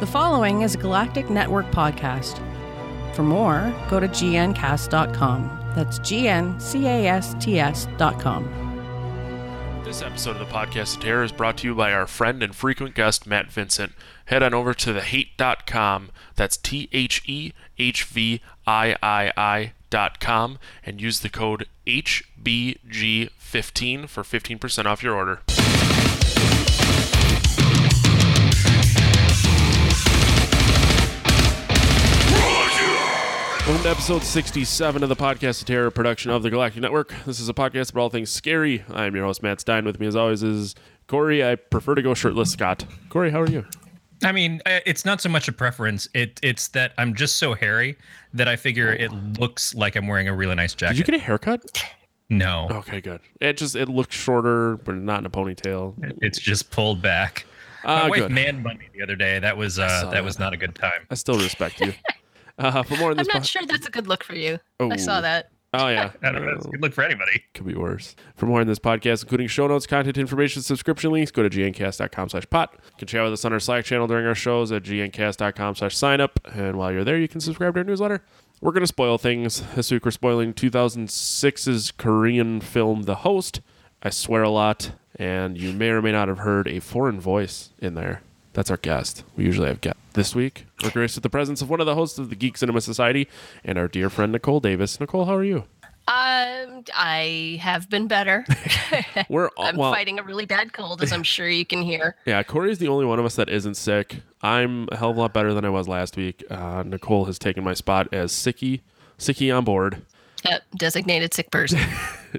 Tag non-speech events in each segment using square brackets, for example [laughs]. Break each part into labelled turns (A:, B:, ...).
A: The following is a Galactic Network podcast. For more, go to gncast.com. That's G-N-C-A-S-T-S.com.
B: This episode of the Podcast of Terror is brought to you by our friend and frequent guest, Matt Vincent. Head on over to thehate.com. That's T H E H V I I I dot com and use the code HBG15 for 15% off your order. Welcome to episode 67 of the Podcast of Terror production of the Galactic Network. This is a podcast about all things scary. I am your host, Matt Stein. With me, as always, is Corey. I prefer to go shirtless, Scott. Corey, how are you?
C: I mean, uh, it's not so much a preference. It it's that I'm just so hairy that I figure it looks like I'm wearing a really nice jacket.
B: Did you get a haircut?
C: no,
B: Okay, good. It just it looks shorter, but not in a ponytail.
C: it's just pulled back. My
B: Ah,
C: wife
B: good.
C: man bun me the other day. That was uh,
B: saw
C: that was not a good time.
B: I still respect you. [laughs] Uh, for more on
D: I'm
B: this,
D: not
B: po-
D: sure that's a good look for you.
B: Oh.
D: I saw that.
B: oh yeah,
C: I don't know. It's a good look for anybody.
B: could be worse. For more on this podcast, including show notes, content information, subscription links, go to gncast.com slash pot. You can chat with us on our Slack channel during our shows at gncast.com slash sign up. And while you're there, you can subscribe to our newsletter. We're going to spoil things. This week we're spoiling 2006's Korean film The Host. I swear a lot, and you may or may not have heard a foreign voice in there. That's our guest. We usually have guests. This week, we're graced with the presence of one of the hosts of the Geek Cinema Society and our dear friend Nicole Davis. Nicole, how are you?
D: Um, I have been better. [laughs]
B: We're [laughs] all,
D: I'm
B: well,
D: fighting a really bad cold, as I'm sure you can hear. [laughs]
B: Yeah, Corey is the only one of us that isn't sick. I'm a hell of a lot better than I was last week. Uh, Nicole has taken my spot as sicky, sicky on board,
D: Yep, designated sick person.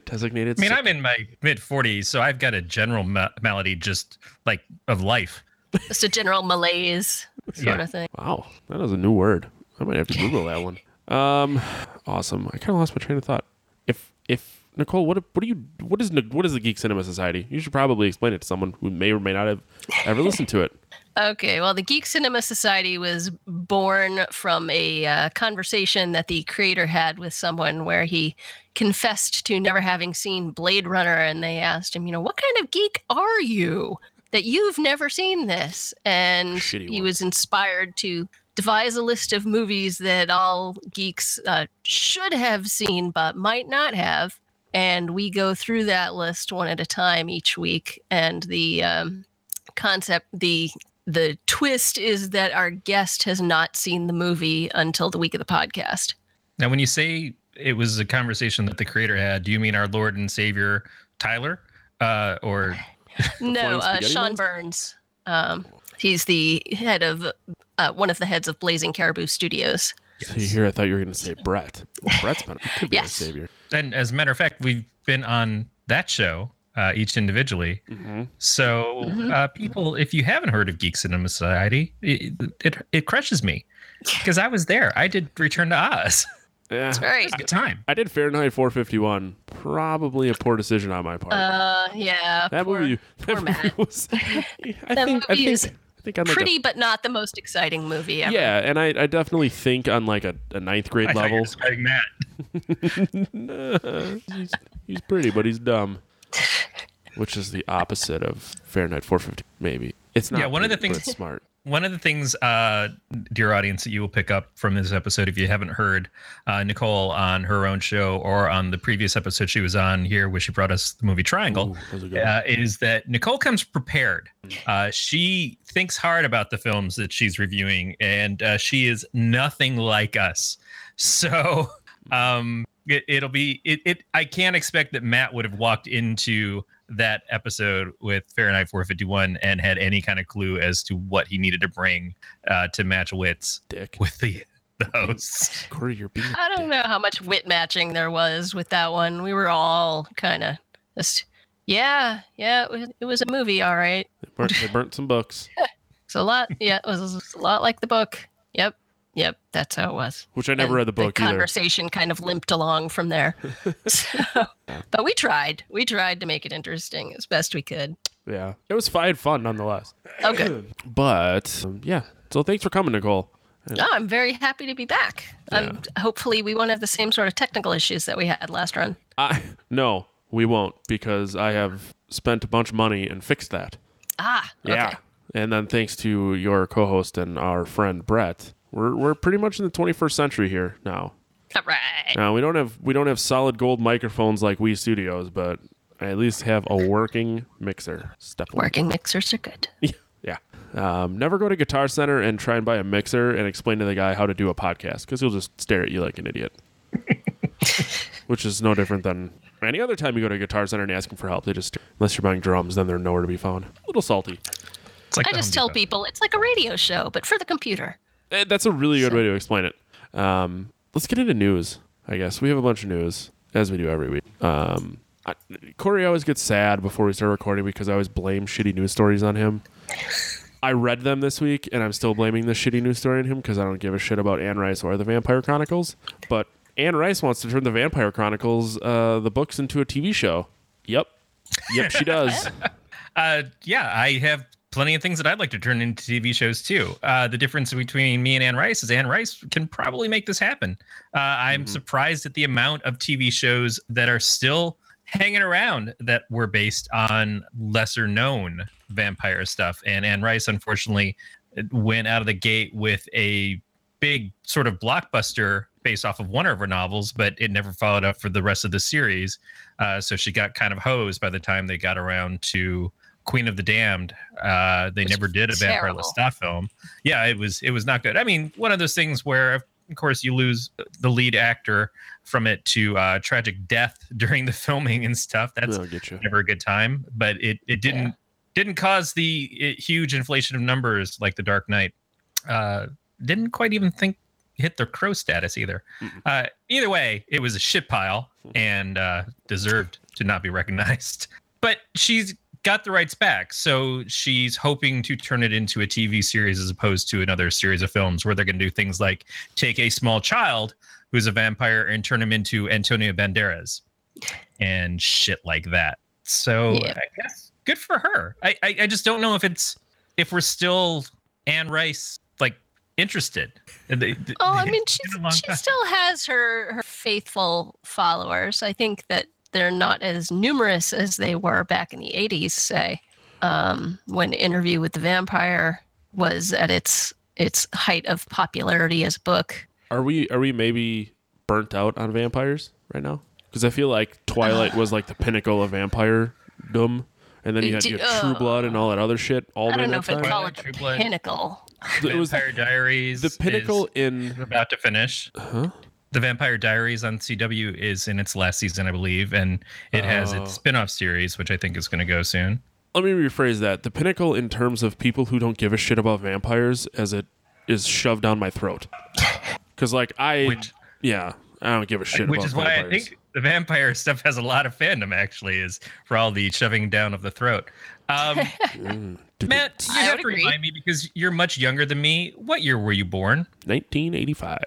B: designated.
C: I mean,
B: sick.
C: I'm in my mid 40s, so I've got a general ma- malady just like of life.
D: Just a general malaise sort
C: Yeah.
D: of thing.
B: wow, that is a new word. I might have to Google that one. [laughs] Um, awesome. I kind of lost my train of thought. If if Nicole, what what do you what is what is the Geek Cinema Society? You should probably explain it to someone who may or may not have ever listened to it. [laughs]
D: Okay, well, the Geek Cinema Society was born from a uh, conversation that the creator had with someone where he confessed to never having seen Blade Runner, and they asked him, you know, what kind of geek are you that you've never seen this? And
B: Shitty
D: he
B: one.
D: was inspired to devise a list of movies that all geeks uh, should have seen but might not have. And we go through that list one at a time each week. And the um, concept, the the twist is that our guest has not seen the movie until the week of the podcast.
C: Now, when you say it was a conversation that the creator had, do you mean our Lord and Savior Tyler, uh, or [laughs] [laughs]
D: No, uh, Sean
B: Monster?
D: Burns. Um, he's the head of uh, one of the heads of Blazing Caribou Studios.
B: So here, I thought you were going to say Brett. Well, Brett's been could be
D: Yes.
B: a savior.
C: And as a matter of fact, we've been on that show uh, each individually.
B: Mm-hmm.
C: So,
D: Mhm.
C: uh, people, if you haven't heard of Geek Cinema Society, it it, it crushes me [laughs] because I was there. I did Return to Oz. [laughs]
B: Yeah,
D: Right.
C: It's a good time.
B: I did Fahrenheit 451. Probably a poor decision on my part.
D: Uh, yeah.
B: that
D: poor-
B: movie, that
D: poor
B: movie
D: Matt.
B: was. [laughs] I
D: That
B: think. I
D: movie
B: think.
D: is
B: I think on like
D: Pretty, but not the most exciting movie ever.
B: yeah, and I, I definitely think on like a, a ninth grade
C: I thought you were
B: level.
C: describing Matt. [laughs]
B: Nah, he's, he's pretty, but he's dumb. [laughs] Which is the opposite of Fahrenheit 450. Maybe it's not.
C: Yeah, one of the things-
B: it's smart.
C: One of the things, uh, dear audience, that you will pick up from this episode, if you haven't heard uh, Nicole on her own show or on the previous episode she was on here, where she brought us the movie Triangle,
B: Ooh, that was a good one.
C: uh, is that Nicole comes prepared. Uh, she thinks hard about the films that she's reviewing, and uh, she is nothing like us. So um, it, it'll be it, it. I can't expect that Matt would have walked into that episode with Fahrenheit 451 and had any kind of clue as to what he needed to bring uh, to match wits
B: Dick.
C: with the the hosts. [laughs]
B: Corey, you're being. a
D: I don't
B: dick.
D: know how much wit matching there was with that one. We were all kind of just, yeah, yeah, it was, it was a movie, all right.
B: They burnt, they burnt some books, [laughs]
D: It's a lot, yeah, it was a lot like the book. Yep, yep, that's how it was.
B: which I never
D: And
B: read the book
D: the
B: either.
D: conversation kind of limped along from there. [laughs] [laughs] so, but we tried. We tried to make it interesting as best we could.
B: Yeah, it was fine, fun nonetheless.
D: Okay. [clears throat]
B: But um, yeah, so thanks for coming, Nicole.
D: No, I'm very happy to be back. Um, hopefully, we won't have the same sort of technical issues that we had last run.
B: I no, we won't because I have spent a bunch of money and fixed that.
D: Ah,
B: Yeah. And then thanks to your co-host and our friend Brett, we're we're pretty much in the 21st century here now.
D: All right.
B: Now we don't have we don't have solid gold microphones like we studios, but I at least have a working mixer. Step one.
D: Working mixers are good. [laughs]
B: Yeah. Um, never go to Guitar Center and try and buy a mixer and explain to the guy how to do a podcast because he'll just stare at you like an idiot. [laughs] Which is no different than any other time you go to a Guitar Center and ask them for help. They just unless you're buying drums, then they're nowhere to be found. A little salty.
C: Like
D: I just tell people it's like a radio show, but for the computer.
B: Eh, That's a really good way to explain it. Um, let's get into news. I guess we have a bunch of news as we do every week. Um, I, Corey always gets sad before we start recording because I always blame shitty news stories on him. I read them this week, and I'm still blaming the shitty news story on him because I don't give a shit about Anne Rice or the Vampire Chronicles. But Anne Rice wants to turn the Vampire Chronicles, uh, the books, into a TV show. Yep, yep, she does. [laughs]
C: Uh, yeah, I have plenty of things that I'd like to turn into TV shows too. Uh, the difference between me and Anne Rice is Anne Rice can probably make this happen. Uh, I'm surprised at the amount of TV shows that are still hanging around that were based on lesser known vampire stuff. And Anne Rice, unfortunately, went out of the gate with a big sort of blockbuster based off of one of her novels, but it never followed up for the rest of the series. Uh, so she got kind of hosed by the time they got around to Queen of the Damned. Uh, they
D: Which
C: never did a Vampire
D: terrible.
C: Lestat film. Yeah, it was it was not good. I mean, one of those things where, of course, you lose the lead actor from it to uh, tragic death [laughs] during the filming and stuff. That's
B: I'll get you.
C: never a good time. But it it didn't
D: Yeah.
C: didn't cause the uh, huge inflation of numbers like The Dark Knight. Uh, didn't quite even think hit the crow status either. Uh, either way, it was a shit pile and uh, deserved to not be recognized. [laughs] But she's got the rights back, so she's hoping to turn it into a TV series as opposed to another series of films where they're going to do things like take a small child who's a vampire and turn him into Antonio Banderas and shit like that. So
D: Yeah.
C: I guess good for her. I, I I just don't know if it's if we're still Anne Rice like interested. And they- they-
D: Oh, I mean, she's,
C: been a long
D: she
C: time.
D: still has her her faithful followers. I think that they're not as numerous as they were back in the '80s, say, um, when Interview with the Vampire was at its its height of popularity as a book.
B: Are we are we maybe burnt out on vampires right now? Because I feel like Twilight was like the pinnacle of vampire dumb, and then you had, you had True Blood and all that other shit all
D: I don't know if I'd call it
C: True
D: the
C: Blood.
D: pinnacle.
B: It was
C: Vampire Diaries.
B: the pinnacle
C: is
B: in
C: about to finish.
B: huh?
C: The Vampire Diaries on CW is in its last season, I believe, and it has
B: Oh.
C: its spin-off series, which I think is going to go soon.
B: Let me rephrase that. The pinnacle in terms of people who don't give a shit about vampires as it is shoved down my throat. [laughs] Because like I,
C: Which-
B: yeah, I don't give a shit
C: which is why I think the vampire stuff has a lot of fandom. Actually, is for all the shoving down of the throat. Um, [laughs]
B: Mm,
C: Matt, you
D: I
C: have to
D: agree.
C: remind me because you're much younger than me. What year were you born?
B: 1985.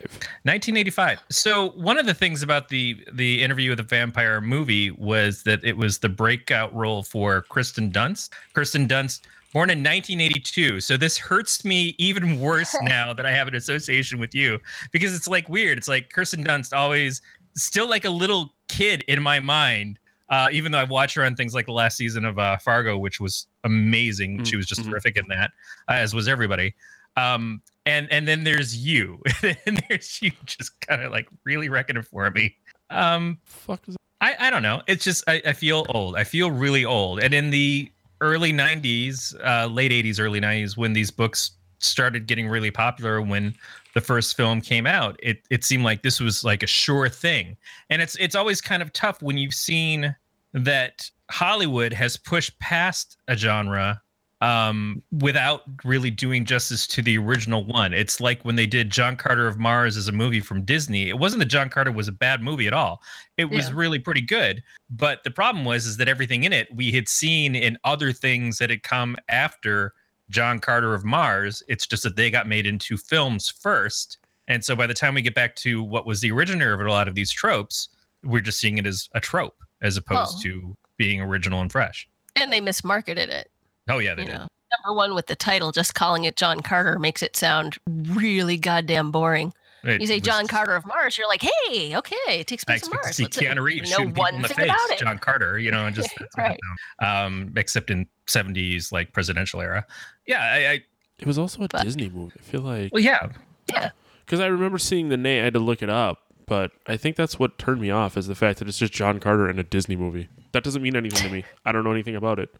C: 1985. So one of the things about the the interview with the vampire movie was that it was the breakout role for Kristen Dunst. Kristen Dunst, born in 1982. So this hurts me even worse [laughs] now that I have an association with you because it's like weird. It's like Kristen Dunst always still like a little kid in my mind. Uh, even though I've watched her on things like the last season of uh, Fargo, which was amazing. She was just
B: Mhm.
C: terrific in that, uh, as was everybody. Um, and and then there's you [laughs] and there's you just kind of like really wrecking it for me um
B: Fuck is
C: i i don't know it's just i, I feel old i feel really old and in the early 90s uh late 80s early 90s when these books started getting really popular when the first film came out it it seemed like this was like a sure thing and it's it's always kind of tough when you've seen that hollywood has pushed past a genre um, without really doing justice to the original one. It's like when they did John Carter of Mars as a movie from Disney. It wasn't that John Carter was a bad movie at all. It was
D: Yeah.
C: really pretty good. But the problem was is that everything in it we had seen in other things that had come after John Carter of Mars. It's just that they got made into films first. And so by the time we get back to what was the originator of a lot of these tropes, we're just seeing it as a trope as opposed
D: Oh.
C: to being original and fresh.
D: And they mismarketed it.
C: Oh yeah, they
D: you
C: did.
D: know, number one with the title, just calling it John Carter makes it sound really goddamn boring.
C: It
D: You say
C: was-
D: John Carter of Mars, you're like, hey, okay, it takes
C: I
D: place on
C: expect to
D: Mars.
C: see
D: Let's-
C: Keanu Reeves
D: know
C: shooting
D: one
C: in the
D: thing
C: face.
D: about it.
C: John Carter, you know, and just [laughs] that's
D: Right.
C: it um, except in '70s like presidential era. Yeah, I, I
B: It was also a
D: But-
B: Disney movie. I feel like
C: well, yeah,
D: Yeah.
B: because I remember seeing the name. I had to look it up, but I think that's what turned me off is the fact that it's just John Carter in a Disney movie. That doesn't mean anything to me. I don't know anything about it.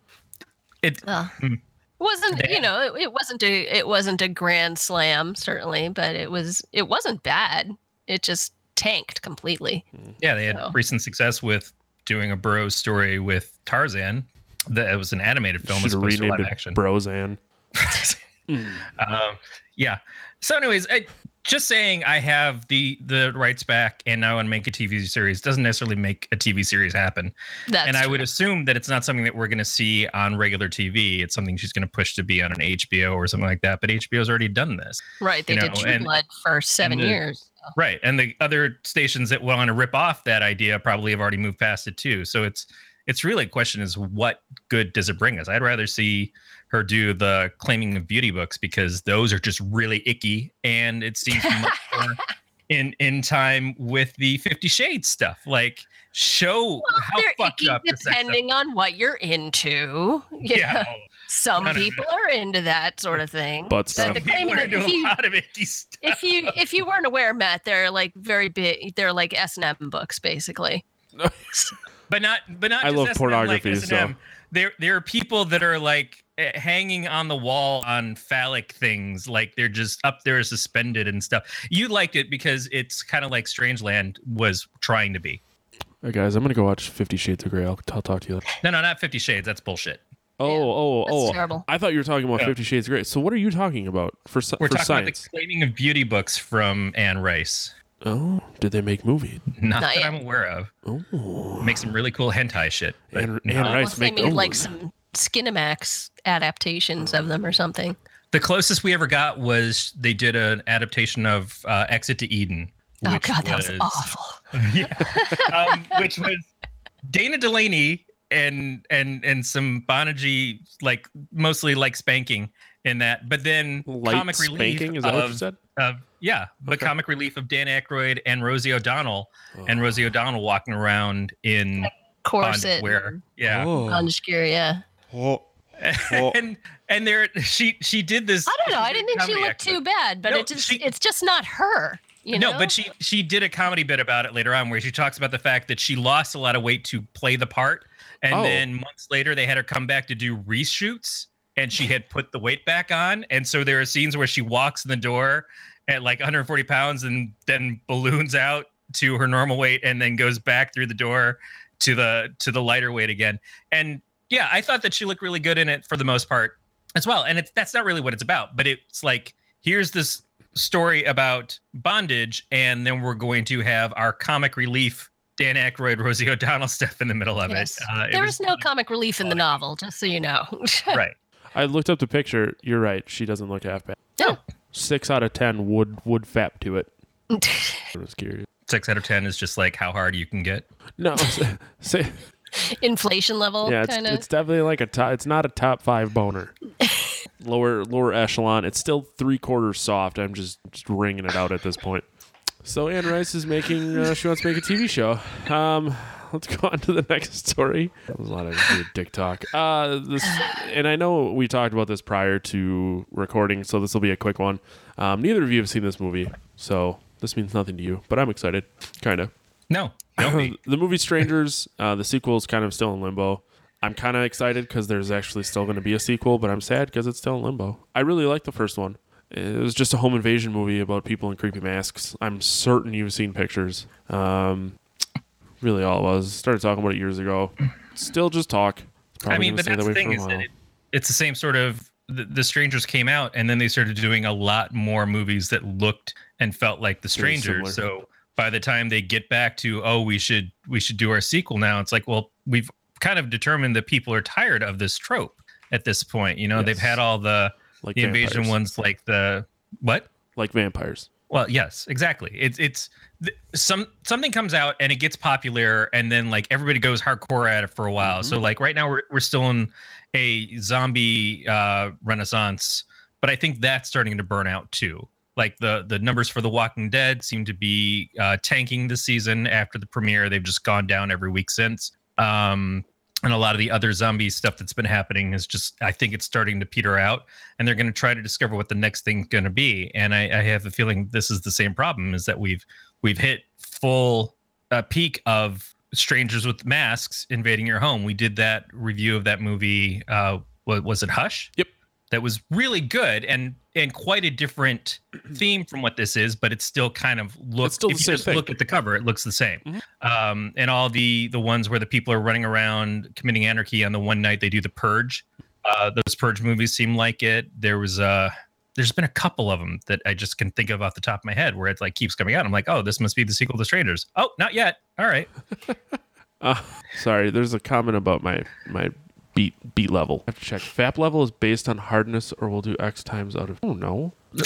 C: it Mm.
D: It wasn't
C: They-
D: you know it, it wasn't a it wasn't a grand slam certainly but it was it wasn't bad it just tanked completely
C: Yeah, they had
D: So-
C: recent success with doing a Burroughs story with Tarzan. That it was an animated film as
B: Should have
C: opposed to
B: renamed
C: live
B: it
C: action.
B: Brozan. [laughs]
C: um, yeah. So, anyways, I, just saying I have the the rights back and now I want to make a TV series doesn't necessarily make a TV series happen.
D: that's
C: and I
D: true.
C: would assume that it's not something that we're going to see on regular TV. It's something she's going to push to be on an HBO or something like that. But HBO's already done this.
D: right they
C: you
D: did True
C: and-
D: Blood for seven
C: the-
D: years
C: Right. And the other stations that want to rip off that idea probably have already moved past it too. So it's it's really a question is what good does it bring us? I'd rather see her do the claiming of beauty books because those are just really icky and it seems much [laughs] more in in time with the 50 shades stuff. Like show
D: well,
C: how
D: they're
C: fucked
D: icky
C: up the sex stuff-
D: depending on what you're into you
C: Yeah.
D: know. some people are into that sort of thing But
B: stuff.
D: the
C: People
D: claiming
C: are into
D: if
C: a
D: you,
C: lot of icky stuff.
D: if you if you weren't aware matt they're like very big they're like s&m books basically [laughs]
C: but not but not
B: I
C: just
B: love
C: S&M
B: pornography,
C: like S&M. there there are people that are like Eh, hanging on the wall on phallic things like they're just up there suspended and stuff you liked it because it's kind of like strangeland was trying to be
B: Hey guys, I'm gonna go watch Fifty Shades of Grey. I'll, I'll talk to you. Later.
C: no no not 50 shades that's bullshit
B: Oh, oh,
D: That's
B: oh!
D: terrible.
B: I thought you were talking about
C: Yeah.
B: Fifty Shades of Grey. So what are you talking about for sci-
C: we're
B: for
C: talking
B: science?
C: about the claiming of beauty books from anne rice
B: Oh, did they make movie?
C: not,
D: Not
C: that
D: yet.
C: i'm aware of
B: Oh,
C: make some really cool hentai shit but
B: Anne- Anne Rice make
D: made like some Skinamax adaptations of them or something.
C: the closest we ever got was they did an adaptation of uh, exit to eden
D: Oh
C: which
D: god, that was awful. [laughs]
C: yeah. um, which was Dana Delany and and and some Bonagy like mostly like spanking in that, but then
B: light
C: comic relief.
B: Is that what you
C: of,
B: said?
C: of yeah, but
B: Okay.
C: comic relief of Dan Aykroyd and Rosie O'Donnell and
B: Oh.
C: Rosie O'Donnell walking around in
D: Corset.
C: wear, yeah,
B: Oh.
D: Bondage gear, yeah. [laughs]
C: And and there she she did this.
D: I don't know. I
C: did
D: didn't think she looked
C: act-
D: too bad, but
C: No,
D: it just
C: she-
D: it's just not her. You know?
C: no, but she she did a comedy bit about it later on where she talks about the fact that she lost a lot of weight to play the part, and
B: Oh.
C: then months later they had her come back to do reshoots, and she had put the weight back on, and so there are scenes where she walks in the door at like 140 pounds and then balloons out to her normal weight, and then goes back through the door to the to the lighter weight again, and yeah, I thought that she looked really good in it for the most part as well, and it's that's not really what it's about, but it's like here's this story about bondage, and then we're going to have our comic relief Dan Aykroyd, Rosie O'Donnell [laughs] stuff in the middle of
D: Yes.
C: it. Uh, it was
D: was no comic relief in the novel, just so you know. [laughs]
C: right.
B: I looked up the picture. You're right. She doesn't look half bad.
D: No.
B: Six out of ten would would fap to it. [laughs] I was curious.
C: Six out of ten is just like how hard you can get.
B: No, say, [laughs]
D: Inflation level,
B: yeah, it's, it's definitely like a top. It's not a top five boner. [laughs] lower lower echelon. It's still three quarters soft. I'm just, just wringing it out at this point. So Anne Rice is making. Uh, she wants to make a TV show. Um, let's go on to the next story. That was a lot of weird dick talk. Uh, this, and I know we talked about this prior to recording, so this will be a quick one. Um, neither of you have seen this movie, so this means nothing to you, but I'm excited, kind of.
C: No, don't be. [laughs]
B: the movie Strangers, uh, the sequel is kind of still in limbo. I'm kind of excited because there's actually still going to be a sequel, but I'm sad because it's still in limbo. I really like the first one. It was just a home invasion movie about people in creepy masks. I'm certain you've seen pictures. Um, really, all it was. Started talking about it years ago. Still just talk. It's
C: I mean, but that's
B: that
C: the
B: way
C: thing is that it, it's the same sort of the, the strangers came out and then they started doing a lot more movies that looked and felt like the strangers so by the time they get back to oh we should we should do our sequel now it's like well we've kind of determined that people are tired of this trope at this point you know they've had all the
B: like
C: the invasion ones like the what
B: like vampires.
C: well, yes, exactly. It's it's th- some something comes out and it gets popular, and then like everybody goes hardcore at it for a while. So like right now we're we're still in a zombie uh, renaissance, but I think that's starting to burn out too. Like the the numbers for The Walking Dead seem to be uh, tanking this season after the premiere. They've just gone down every week since. Um, and a lot of the other zombie stuff that's been happening is just I think it's starting to peter out, and they're going to try to discover what the next thing's going to be. And I, I have a feeling this is the same problem: is that we've we've hit full uh, peak of strangers with masks invading your home. We did that review of that movie. Uh, was it? Hush.
B: Yep.
C: That was really good and and quite a different [clears throat] theme from what this is, but it still kind of looks.
B: still
C: if you just
B: thing.
C: look at the cover, it looks the same.
B: Mhm.
C: Um, and all the the ones where the people are running around committing anarchy on the one night they do the purge. Uh, those purge movies seem like it. There was uh there's been a couple of them that I just can think of off the top of my head where it like keeps coming out. I'm like, oh, this must be the sequel to Strangers. Oh, not yet. All right. [laughs]
B: Uh, sorry, there's a comment about my my beat beat level. I have to check. FAP level is based on hardness, or we'll do X times out of. Oh no. [laughs]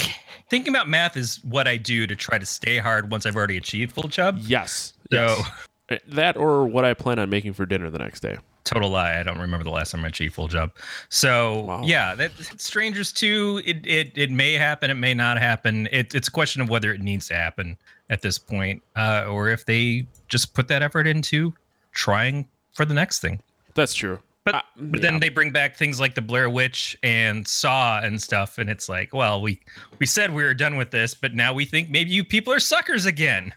C: Thinking about math is what I do to try to stay hard once I've already achieved full chub.
B: Yes.
C: So
B: yes. Uh, That or what I plan on making for dinner the next day.
C: total lie. I don't remember the last time I achieved full job. So
B: Wow.
C: yeah, that Strangers 2, it, it it may happen, it may not happen. It, it's a question of whether it needs to happen at this point, uh, or if they just put that effort into trying for the next thing.
B: That's true.
C: But
B: Uh,
C: but
B: yeah.
C: then they bring back things like the Blair Witch and Saw and stuff, and it's like, well, we we said we were done with this, but now we think maybe you people are suckers again.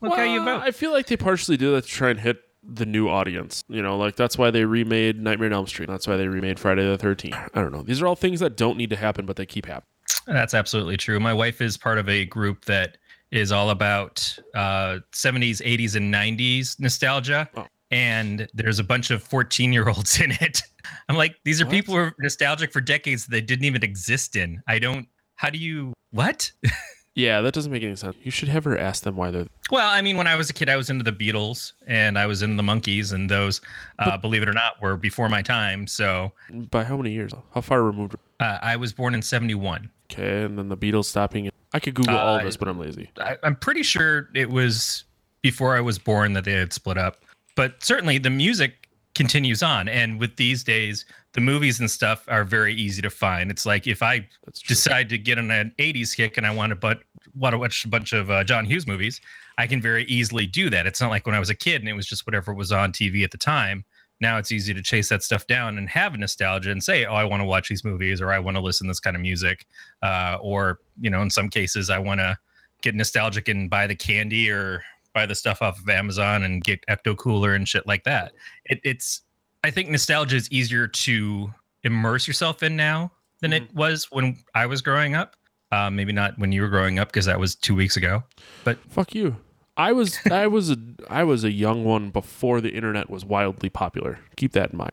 C: Look how you
B: Well,
C: vote.
B: I feel like they partially do that to try and hit the new audience. You know, like that's why they remade Nightmare on Elm Street. That's why they remade Friday the 13th. I don't know. These are all things that don't need to happen, but they keep happening.
C: That's absolutely true. My wife is part of a group that is all about uh, 70s, 80s, and 90s nostalgia.
B: Oh.
C: And there's a bunch of 14 year olds [laughs] in it. I'm like, these are
B: What?
C: people who are nostalgic for decades that they didn't even exist in. I don't, how do you, what? [laughs]
B: Yeah, that doesn't make any sense. You should have her ask them why they're.
C: Well, I mean, when I was a kid, I was into the Beatles and I was into the Monkees, and those, uh, believe it or not, were before my time. So
B: By how many years? How far removed?
C: uh, I was born in 71.
B: Okay, and then the Beatles stopping. I could Google all
C: Uh,
B: this, but I'm lazy.
C: I, I'm pretty sure it was before I was born that they had split up. But certainly the music continues on. And with these days, the movies and stuff are very easy to find. It's like if I decide to get on an 80s kick and I want to but want to watch a bunch of uh, John Hughes movies, I can very easily do that. It's not like when I was a kid and it was just whatever was on TV at the time. Now it's easy to chase that stuff down and have nostalgia and say, "Oh, I want to watch these movies, or I want to listen to this kind of music," uh, or you know, in some cases, I want to get nostalgic and buy the candy or buy the stuff off of Amazon and get Ecto Cooler and shit like that. It, it's, I think nostalgia is easier to immerse yourself in now than it was when I was growing up. Uh, maybe not when you were growing up because that was two weeks ago.
B: But fuck you. I was [laughs] I was a I was a young one before the internet was wildly popular. Keep that in mind.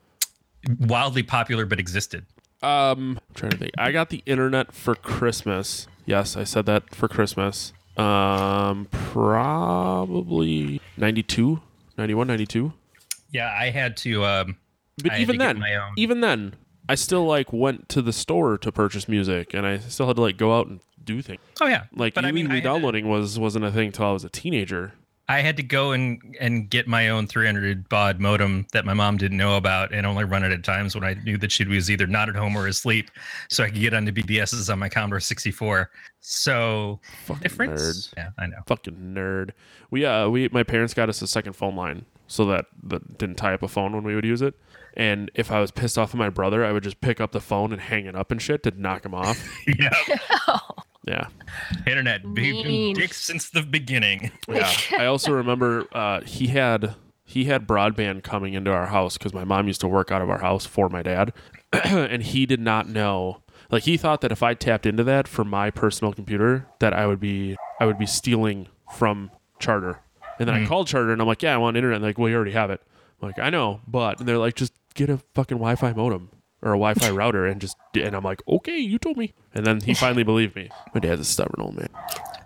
C: Wildly popular, but existed.
B: Um, I'm trying to think. I got the internet for Christmas. Yes, I said that for Christmas. Um, probably 92, 91, 92.
C: Yeah, I had to. Um,
B: But
C: I had
B: even then, even then, I still like went to the store to purchase music, and I still had to like go out and do things.
C: oh yeah,
B: Like
C: but I mean, had to-
B: downloading was wasn't a thing till I was a teenager.
C: I had to go and and get my own 300 baud modem that my mom didn't know about, and only run it at times when I knew that she was either not at home or asleep, so I could get onto BBSs on my Commodore 64. So
B: Fucking
C: difference.
B: nerd.
C: Yeah, I know.
B: Fucking nerd. We uh we my parents got us a second phone line so that that didn't tie up a phone when we would use it. And if I was pissed off at my brother, I would just pick up the phone and hang it up and shit to knock him off. [laughs]
C: yeah, [laughs] [laughs]
B: Yeah.
C: internet been
D: Mean.
C: dicks since the beginning. [laughs]
B: Yeah. I also remember uh, he had he had broadband coming into our house because my mom used to work out of our house for my dad, [clears throat] and he did not know. Like he thought that if I tapped into that for my personal computer, that I would be I would be stealing from Charter. And then I called Charter and I'm like, yeah, I want internet. And they're like, well, you already have it. I'm like, I know, but and they're like, just get a fucking Wi-Fi modem or a Wi-Fi [laughs] router and just and I'm like, okay, you told me. And then he finally believed me. My dad's a stubborn old man.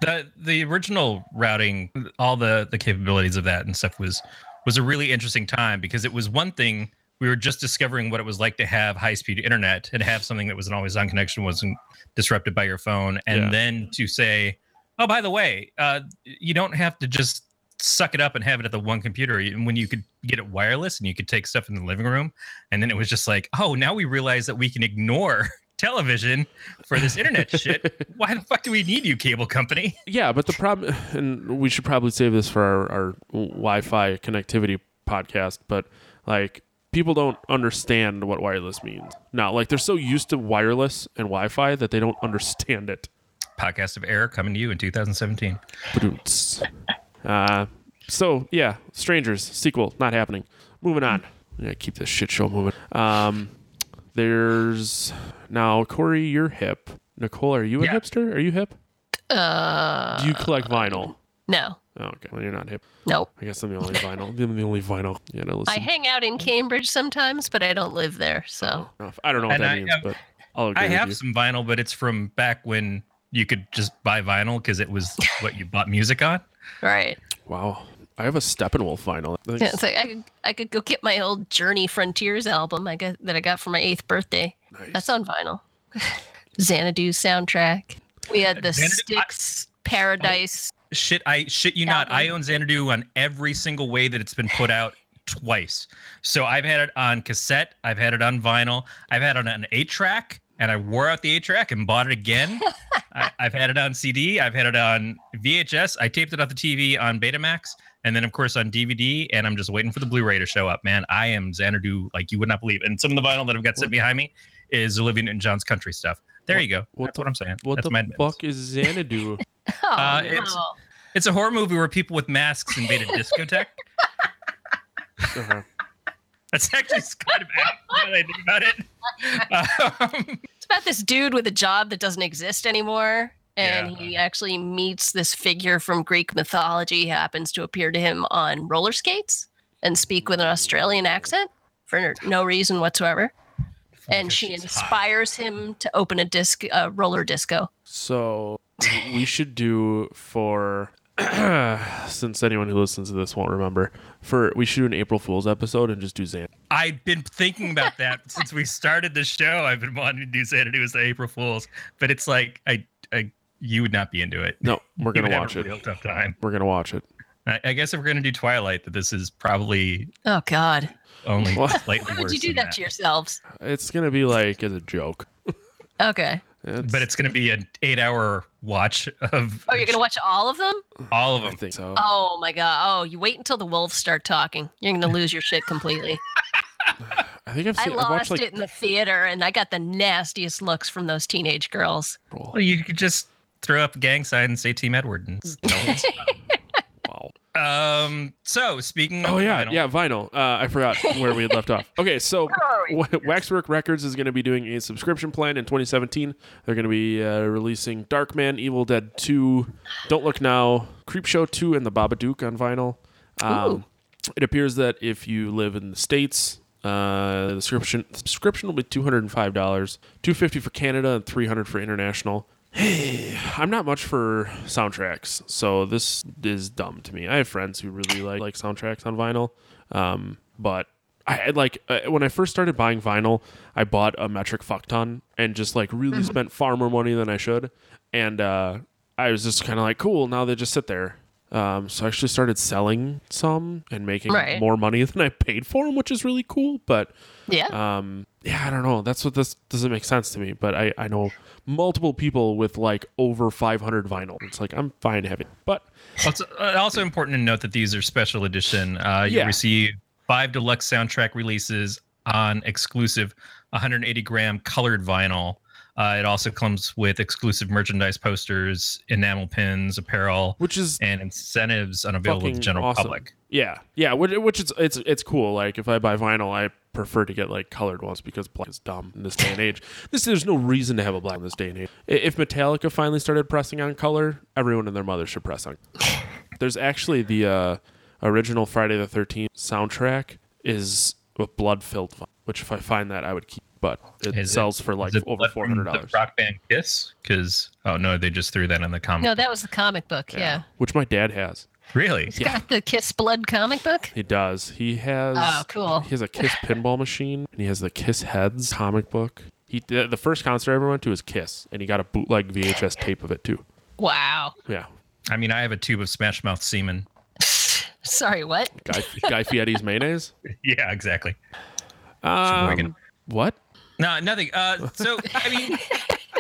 C: the the original routing all the the capabilities of that and stuff was was a really interesting time because it was one thing we were just discovering what it was like to have high speed internet and have something that was an always on connection wasn't disrupted by your phone and
B: Yeah.
C: then to say oh by the way uh, you don't have to just suck it up and have it at the one computer And when you could get it wireless and you could take stuff in the living room and then it was just like oh now we realize that we can ignore television for this internet [laughs] shit. Why the fuck do we need you, cable company?
B: Yeah, but the problem, and we should probably save this for our, our Wi-Fi connectivity podcast. But like, people don't understand what wireless means now. Like, they're so used to wireless and Wi-Fi that they don't understand it.
C: Podcast of Air coming to you in 2017.
B: Ba-doom-ts. Uh, so yeah, Strangers sequel not happening. Moving on. Yeah, keep this shit show moving. Um, there's now Corey, you're hip. Nicole, are you a
C: Yeah.
B: hipster? Are you hip?
D: Uh,
B: Do you collect vinyl?
D: no,
B: Oh, okay. Well, you're not hip.
D: nope.
B: I guess I'm the only vinyl. I'm the only vinyl. Yeah, no, listen.
D: I hang out in Cambridge sometimes, but I don't live there. So
B: enough. I don't know what
C: And
B: that
C: I
B: means,
C: have-
B: but I'll agree
C: I
B: with
C: have
B: you.
C: some vinyl, but it's from back when you could just buy vinyl because it was what you bought music on.
D: right.
B: Wow. I have a Steppenwolf vinyl. I think
D: Yeah, it's like I could, I could go get my old Journey Frontiers album I got that I got for my eighth birthday.
B: nice.
D: That's on vinyl. [laughs] Xanadu soundtrack. We had the
C: Xanadu- I-
D: Styx Paradise.
C: Oh, shit, I shit you not. I
D: Album.
C: own Xanadu on every single way that it's been put out twice. So I've had it on cassette, I've had it on vinyl, I've had it on an eight track, and I wore out the eight track and bought it again. [laughs] I, I've had it on CD, I've had it on VHS, I taped it off the TV on Betamax, and then of course on DVD. And I'm just waiting for the Blu-ray to show up. Man, I am Xanadu like you would not believe. And some of the vinyl that I've got sitting behind me is Olivia Newton-John's country stuff. There you go.
B: what
C: That's what I'm saying.
B: What
C: That's
B: the
C: my
B: fuck is Xanadu? [laughs]
D: Oh,
C: Uh,
D: no.
C: it's- It's a horror movie where people with masks invade a [laughs] discotheque.
B: Uh-huh.
C: That's actually kind of apt now that I think about it. Um, [laughs]
D: It's about this dude with a job that doesn't exist anymore. And
C: Yeah.
D: he actually meets this figure from Greek mythology, happens to appear to him on roller skates and speak with an Australian accent for no reason whatsoever. And she
C: She's hot.
D: inspires him to open a disc, uh, roller disco.
B: So we should do for [clears throat] since anyone who listens to this won't remember for we should do an April Fool's episode and just do Xan.
C: I've been thinking about that since we started the show. I've been wanting to do Xanadu as the April Fools, but it's like I, I, you would not be into it.
B: No, we're [laughs] gonna watch it.
C: Real tough time.
B: We're gonna watch it.
C: I, I guess if we're gonna do Twilight, that this is probably
D: Oh, God.
C: only
B: What?
C: slightly
D: Why would you do
C: than
D: that, to yourselves?
B: It's gonna be like as a joke.
D: Okay.
C: But it's gonna be an eight-hour watch of
D: Oh, you're going to watch all of them?
C: all of
B: I
C: them.
B: think so.
D: Oh, my God. Oh, you wait until the wolves start talking. You're going to lose your shit completely. [laughs]
B: I think I've
D: I
B: seen. I've
D: lost
B: watched like
D: it in the theater, and I got the nastiest looks from those teenage girls.
C: Well, you could just throw up a gang sign and say Team Edward. And [laughs]
B: Wow.
C: um. So speaking of
B: Oh yeah,
C: vinyl,
B: yeah, vinyl. Uh, I forgot where we had left off. Okay, so [laughs] Waxwork Records is going to be doing a subscription plan in 2017. They're going to be uh, releasing Darkman, Evil Dead 2, Don't Look Now, Creepshow 2, and The Babadook on vinyl. Um, it appears that if you live in the states, uh, the subscription subscription will be two hundred and five dollars, two fifty for Canada, and three hundred for international. Hey, [sighs] I'm not much for soundtracks, so this is dumb to me. I have friends who really like like soundtracks on vinyl, um, but I I like uh, when I first started buying vinyl, I bought a metric fuck ton and just like really spent far more money than I should, and uh, I was just kind of like, cool. Now they just sit there. Um, so I actually started selling some and making
D: Right.
B: more money [laughs] than I paid for them, which is really cool. But
D: Yeah.
B: um, yeah, I don't know. That's what this doesn't make sense to me. But I, I know multiple people with like over 500 vinyl. It's like I'm fine having, but [laughs]
C: Also, uh, also important to note that these are special edition. Uh, you
B: Yeah.
C: receive five deluxe soundtrack releases on exclusive 180 gram colored vinyl. Uh, it also comes with exclusive merchandise posters, enamel pins, apparel,
B: which is
C: and incentives unavailable to the general
B: awesome.
C: public.
B: yeah, yeah. Which, which is it's it's cool. Like if I buy vinyl, I prefer to get like colored ones because black is dumb in this day and age. This there's no reason to have a black in this day and age. If Metallica finally started pressing on color, everyone and their mother should press on. [laughs] There's actually the uh, original Friday the 13th soundtrack is with blood filled, which if I find that I would keep. But it
C: Is it-
B: sells for like over
C: blood
B: four
C: from
B: hundred
C: the
B: dollars.
C: Rock band Kiss? Because oh no, they just threw that in the comic.
D: no, that was the comic book. Yeah.
B: which my dad has.
C: Really?
D: He's got the Kiss Blood comic book.
B: He does. He has.
D: Oh, cool.
B: He has a Kiss pinball machine, and he has the Kiss Heads comic book. He the, the first concert I ever went to was Kiss, and he got a bootleg VHS tape of it too.
D: Wow.
B: Yeah,
C: I mean, I have a tube of Smash Mouth semen. [laughs]
D: Sorry, what?
B: Guy Guy Fieri's [laughs] mayonnaise.
C: Yeah, exactly.
B: Um, what?
C: No, nothing. Uh, so I mean,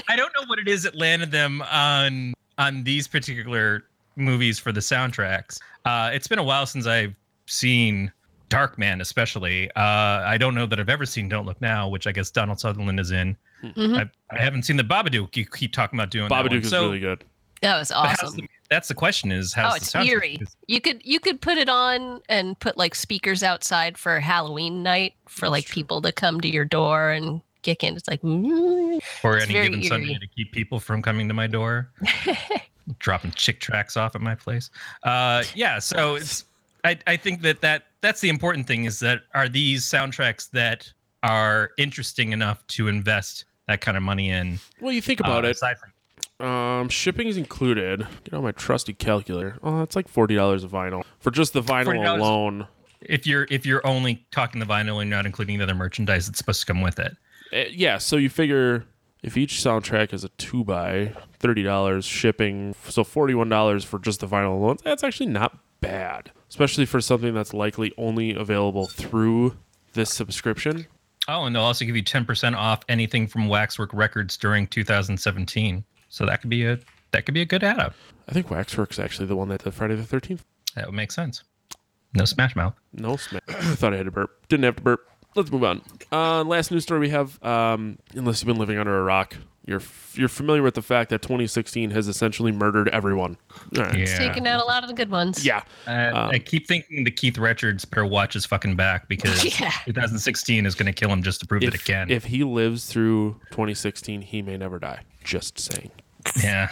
C: I don't know what it is that landed them on on these particular movies for the soundtracks. Uh, it's been a while since I've seen Darkman, especially. Uh, I don't know that I've ever seen Don't Look Now, which I guess Donald Sutherland is in.
D: Mhm.
C: I, I haven't seen the Babadook. You keep talking about doing that one.
B: Babadook is
C: So,
B: really good.
D: That was awesome.
C: the- that's the question: is how's
D: Oh, it's
C: soundtrack?
D: eerie. You could you could put it on and put like speakers outside for Halloween night for like people to come to your door and kick in. It's like mm. [laughs]
C: or
D: It's
C: any
D: very
C: given Sunday to keep people from coming to my door, [laughs] dropping chick tracts off at my place. Uh, yeah, so it's I, I think that, that that's the important thing is that are these soundtracks that are interesting enough to invest that kind of money in.
B: Well, you think about
C: uh,
B: it.
C: Aside from
B: Um, shipping is included. Get on my trusty calculator. Oh, that's like forty dollars a vinyl for just the vinyl
C: $40.
B: alone.
C: if you're if you're only talking the vinyl and not including the other merchandise that's supposed to come with it.
B: Uh, yeah, so you figure if each soundtrack is a two by thirty dollars shipping, so forty one dollars for just the vinyl alone. That's actually not bad, especially for something that's likely only available through this subscription.
C: Oh, and they'll also give you 10% off anything from Waxwork Records during 2017. So that could be a that could be a good add up.
B: I think Waxwork's actually the one that did Friday the Thirteenth.
C: That would make sense. No Smash Mouth.
B: No Smash. [clears throat] I thought I had to burp. Didn't have to burp. Let's move on. Uh, last news story we have. Um, unless you've been living under a rock, you're f- you're familiar with the fact that 2016 has essentially murdered everyone. All right.
C: Yeah.
D: taking out a lot of the good ones.
B: Yeah.
C: Uh,
B: Um,
C: I keep thinking the Keith Richards better watch his fucking back because [laughs]
D: Yeah.
C: 2016 is going to kill him just to prove that it
B: If,
C: can.
B: if he lives through 2016, he may never die. Just saying.
C: yeah.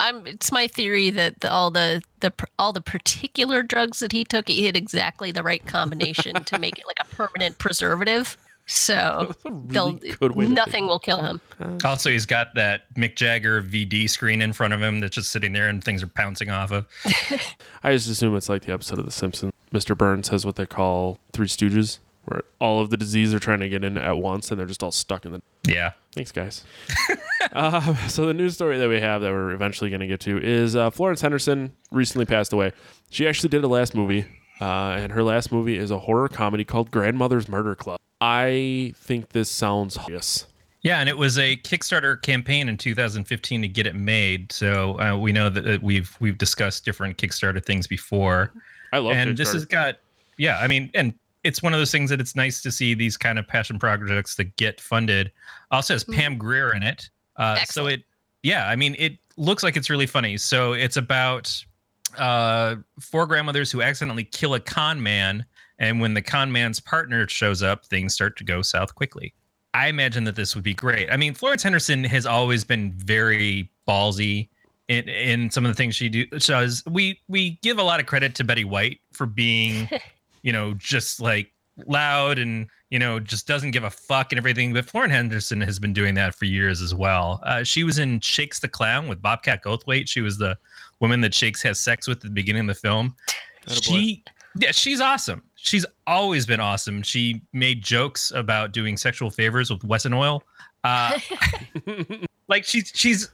D: I'm. It's my theory that the, all the the all the particular drugs that he took, he hit exactly the right combination to make it like a permanent preservative. So
B: really
D: they'll
B: good way. to
D: nothing will kill him.
C: Also, he's got that Mick Jagger VD screen in front of him that's just sitting there and things are pouncing off of. [laughs]
B: I just assume it's like the episode of The Simpsons. Mr. Burns has what they call Three Stooges, where all of the disease are trying to get in at once, and they're just all stuck in the
C: Yeah.
B: Thanks, guys. [laughs] uh, so the news story that we have that we're eventually going to get to is uh, Florence Henderson recently passed away. She actually did a last movie, uh, and her last movie is a horror comedy called Grandmother's Murder Club. I think this sounds hilarious.
C: Yeah, and it was a Kickstarter campaign in 2015 to get it made. So uh, we know that we've we've discussed different Kickstarter things before.
B: I love
C: and this has got yeah i mean and it's one of those things that it's nice to see these kind of passion projects that get funded. Also has pam grier in it. Uh, so it yeah i mean it looks like it's really funny. So it's about uh, four grandmothers who accidentally kill a con man and when the con man's partner shows up things start to go south quickly. I imagine that this would be great. I mean florence henderson has always been very ballsy in, in some of the things she do does. We we give a lot of credit to Betty White for being, [laughs] you know, just like loud and you know just doesn't give a fuck and everything. But Florence Henderson has been doing that for years as well. Uh, she was in Shakes the Clown with Bobcat Goldthwait. She was the woman that Shakes has sex with at the beginning of the film.
B: Attaboy.
C: She yeah, she's awesome. She's always been awesome. She made jokes about doing sexual favors with Wesson Oil. Uh, [laughs] [laughs] like she's she's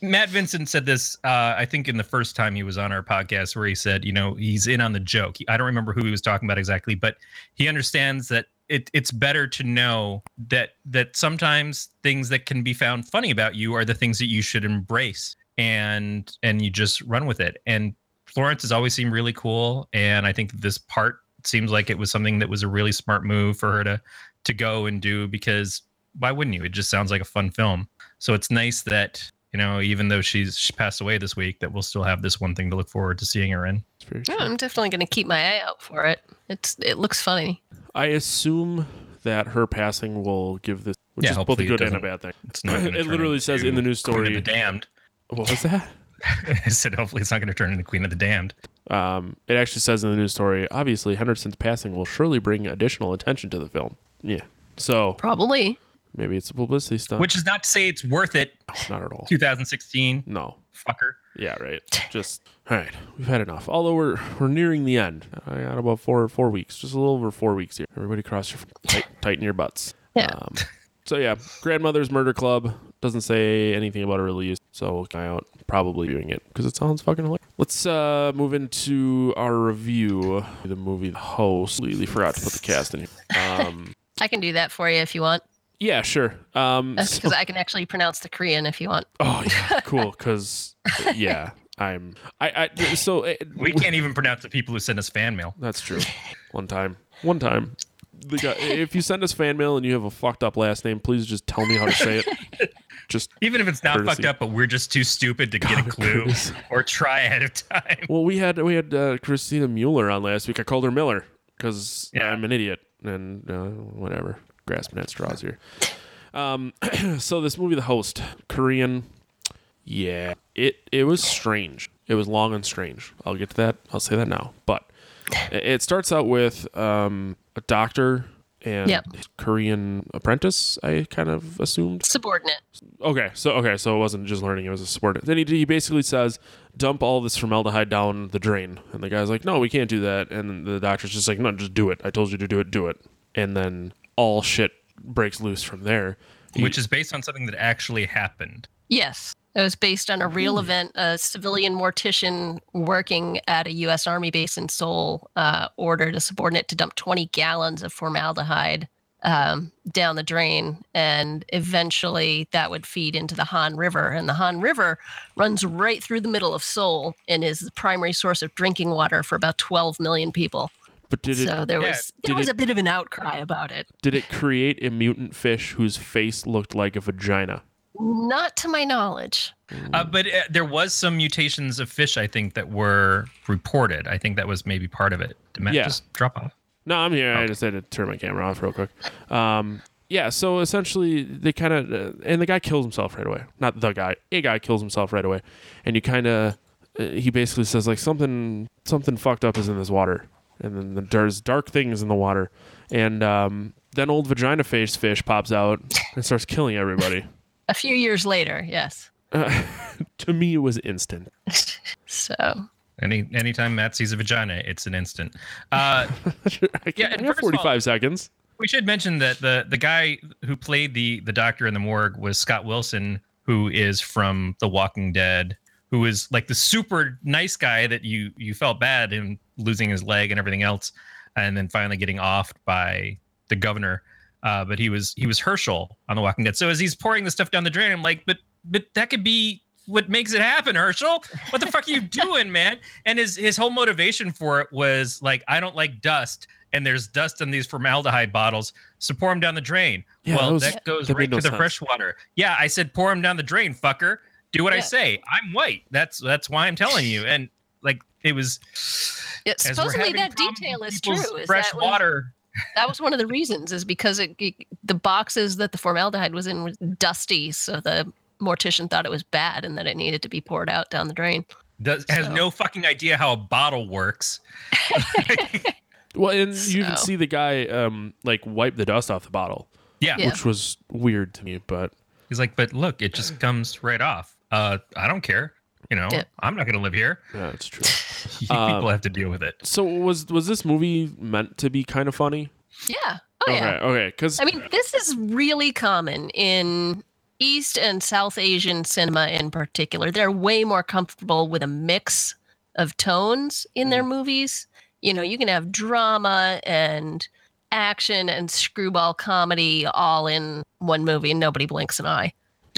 C: Matt Vincent said this uh I think in the first time he was on our podcast where he said, you know, he's in on the joke. I don't remember who he was talking about exactly, but he understands that it, it's better to know that that sometimes things that can be found funny about you are the things that you should embrace and and you just run with it. And Florence has always seemed really cool and I think this part seems like it was something that was a really smart move for her to to go and do because why wouldn't you? It just sounds like a fun film. So it's nice that you know, even though she's she passed away this week, that we'll still have this one thing to look forward to seeing her in.
D: Yeah. I'm definitely going to keep my eye out for it. It's it looks funny.
B: I assume that her passing will give this, which
C: Yeah,
B: is both a good and a bad thing.
C: It's not. [laughs]
B: It literally says in the news
C: Queen of
B: story-
C: the Damned.
B: What was that? [laughs]
C: I said hopefully it's not going to turn into Queen of the Damned.
B: Um, it actually says in the news story, obviously Henderson's passing will surely bring additional attention to the film. Yeah. So
D: Probably.
B: Maybe it's a publicity stunt.
C: Which is not to say it's worth it.
B: not at all.
C: 2016,
B: No.
C: fucker.
B: Yeah, right. [laughs] Just all right. We've had enough. Although we're we're nearing the end. I got about four four weeks, just a little over four weeks here. Everybody cross your [laughs] tight, tighten your butts.
D: Yeah.
B: Um, so yeah, Grandmother's Murder Club doesn't say anything about a release, so we'll guy out probably doing it because it sounds fucking hilarious. Let's uh, move into our review. The movie The Host. Completely forgot to put the cast in here. [laughs] Um,
D: I can do that for you if you want.
B: Yeah, sure. Um, so-
D: because I can actually pronounce the Korean if you want.
B: oh yeah, cool. Because yeah, I'm. I. I so uh,
C: We can't even pronounce the people who send us fan mail.
B: That's true. One time. One time. The guy, if you send us fan mail and you have a fucked up last name, please just tell me how to say it. Just
C: Even if it's not
B: Courtesy.
C: fucked up, but we're just too stupid to get a clue
B: courtesy.
C: or try ahead of time.
B: well, we had we had uh, Christina Mueller on last week. I called her Miller because
C: Yeah.
B: I'm an idiot and uh, whatever, grasping at straws here. Um, [clears throat] so this movie, The Host, Korean, yeah, it it was strange. It was long and strange. I'll get to that. I'll say that now. But it- starts out with um, a doctor and
D: Yep.
B: Korean apprentice. I kind of assumed.
D: Subordinate.
B: Okay, so okay, so it wasn't just learning; it was a sport. Then he, he basically says, "Dump all this formaldehyde down the drain," and the guy's like, "No, we can't do that." And the doctor's just like, "No, just do it. I told you to do it. Do it." And then all shit breaks loose from there. He-
C: Which is based on something that actually happened.
D: Yes. It was based on a real event. A civilian mortician working at a U.S. Army base in Seoul uh, ordered a subordinate to dump 20 gallons of formaldehyde um, down the drain. And eventually that would feed into the Han River. And the Han River runs right through the middle of Seoul and is the primary source of drinking water for about 12 million people.
B: But did it
D: so there
C: yeah,
D: was there was
B: it-
D: a bit of an outcry about it.
B: did it create a mutant fish whose face looked like a vagina?
D: Not to my knowledge.
C: Uh, but uh, there was some mutations of fish, I think, that were reported. I think that was maybe part of it. Did Matt
B: Yeah.
C: just drop off?
B: No, I'm here. I just had to turn my camera off real quick. Um, yeah, so essentially, they kind of, uh, and the guy kills himself right away. Not the guy, a guy kills himself right away, and you kind of, uh, he basically says like something, something fucked up is in this water, and then the, there's dark things in the water, and um, then old vagina face fish pops out and starts killing everybody. [laughs]
D: A few years later, yes. [laughs]
B: to me, it was instant. [laughs]
D: So
C: Any anytime Matt sees a vagina, it's an instant. Uh,
B: I
C: Yeah,
B: yeah,
C: and
B: have
C: first of all-
B: 45 seconds.
C: we should mention that the the guy who played the the doctor in the morgue was Scott Wilson, who is from The Walking Dead, who is like the super nice guy that you you felt bad in losing his leg and everything else, and then finally getting offed by the governor. Uh, but he was he was Hershel on The Walking Dead. So as he's pouring the stuff down the drain, I'm like, but but that could be what makes it happen, Hershel. What the fuck are you [laughs] doing, man? And his his whole motivation for it was like, I don't like dust, and there's dust in these formaldehyde bottles, so pour them down the drain.
B: Yeah,
C: well,
B: that was-
C: that goes
B: that
C: right
B: no
C: to the
B: sense.
C: fresh water. Yeah, I said pour them down the drain, fucker. Do what I say. I'm white. That's that's why I'm telling you. And like it was
D: yeah, supposedly that detail is true. Is
C: fresh
D: that was,
C: water.
D: that was one of the reasons is because it, it- the boxes that the formaldehyde was in was dusty, so the mortician thought it was bad and that it needed to be poured out down the drain.
C: Does, has
D: So-
C: no fucking idea how a bottle works. [laughs]
B: Well, and you can see the guy um, like wipe the dust off the bottle,
C: Yeah.
D: Yeah.
B: which was weird to me, but
C: He's like, but look, it just comes right off. Uh, I don't care. You know,
D: Yeah.
C: I'm not gonna live here.
B: yeah, it's true. [laughs]
C: You
B: Um,
C: people have to deal with it.
B: So was was this movie meant to be kind of funny?
D: Yeah. Oh
B: okay,
D: yeah.
B: okay, because
D: I mean, this is really common in East and South Asian cinema in particular. They're way more comfortable with a mix of tones in their movies. You know, you can have drama and action and screwball comedy all in one movie and nobody blinks an eye.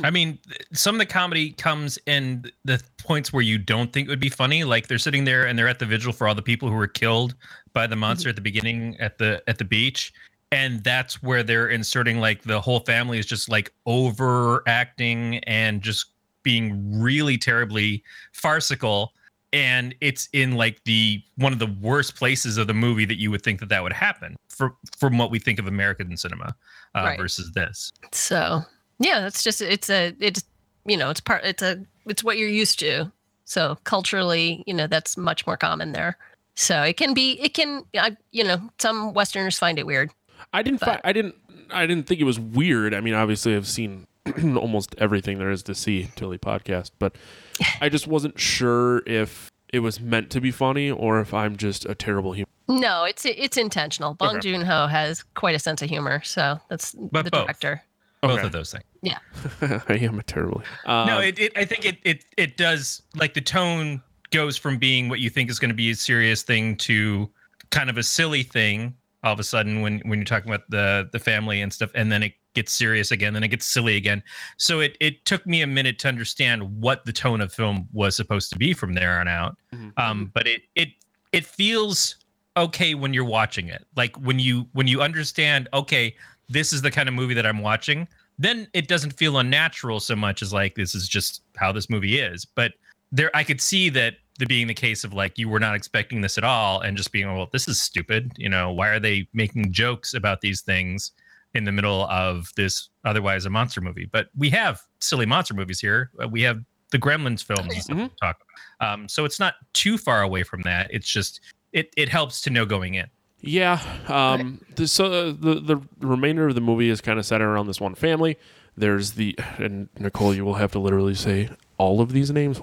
C: I mean, some of the comedy comes in the points where you don't think it would be funny. Like they're sitting there and they're at the vigil for all the people who were killed by the monster at the beginning at the at the beach, and that's where they're inserting like the whole family is just like overacting and just being really terribly farcical. And it's in like the one of the worst places of the movie that you would think that that would happen for, from what we think of American cinema uh,
D: Right.
C: versus this.
D: So, yeah, that's just it's a it's you know, it's part it's a it's what you're used to. So, culturally, you know, that's much more common there. So, it can be it can I, you know, some westerners find it weird.
B: I didn't, fi- I didn't, I didn't think it was weird. I mean, obviously, I've seen [clears throat] almost everything there is to see Tilly podcast, but [laughs] I just wasn't sure if it was meant to be funny or if I'm just a terrible human.
D: No, it's it's intentional. Bong
B: Okay.
D: Joon Ho has quite a sense of humor, so that's
C: But
D: the
C: both.
D: director.
C: Both of those things. Yeah. [laughs]
B: I am a terrible. Um,
C: no, it, it I think it, it it does like the tone goes from being what you think is going to be a serious thing to kind of a silly thing all of a sudden when when you're talking about the the family and stuff and then it gets serious again, then it gets silly again. So it it took me a minute to understand what the tone of film was supposed to be from there on out.
B: Mhm.
C: Um, but it it it feels okay when you're watching it. Like when you when you understand, okay, this is the kind of movie that I'm watching, then it doesn't feel unnatural so much as like this is just how this movie is. But there I could see that the being the case of like you were not expecting this at all and just being well this is stupid. You know why are they making jokes about these things in the middle of this otherwise a monster movie? But we have silly monster movies here. Uh, we have the gremlins films and stuff to talk about. Um, so it's not too far away from that. It's just it it helps to know going in
B: Yeah. Um, the, so uh, the the remainder of the movie is kind of centered around this one family. There's the and Nicole, you will have to literally say all of these names.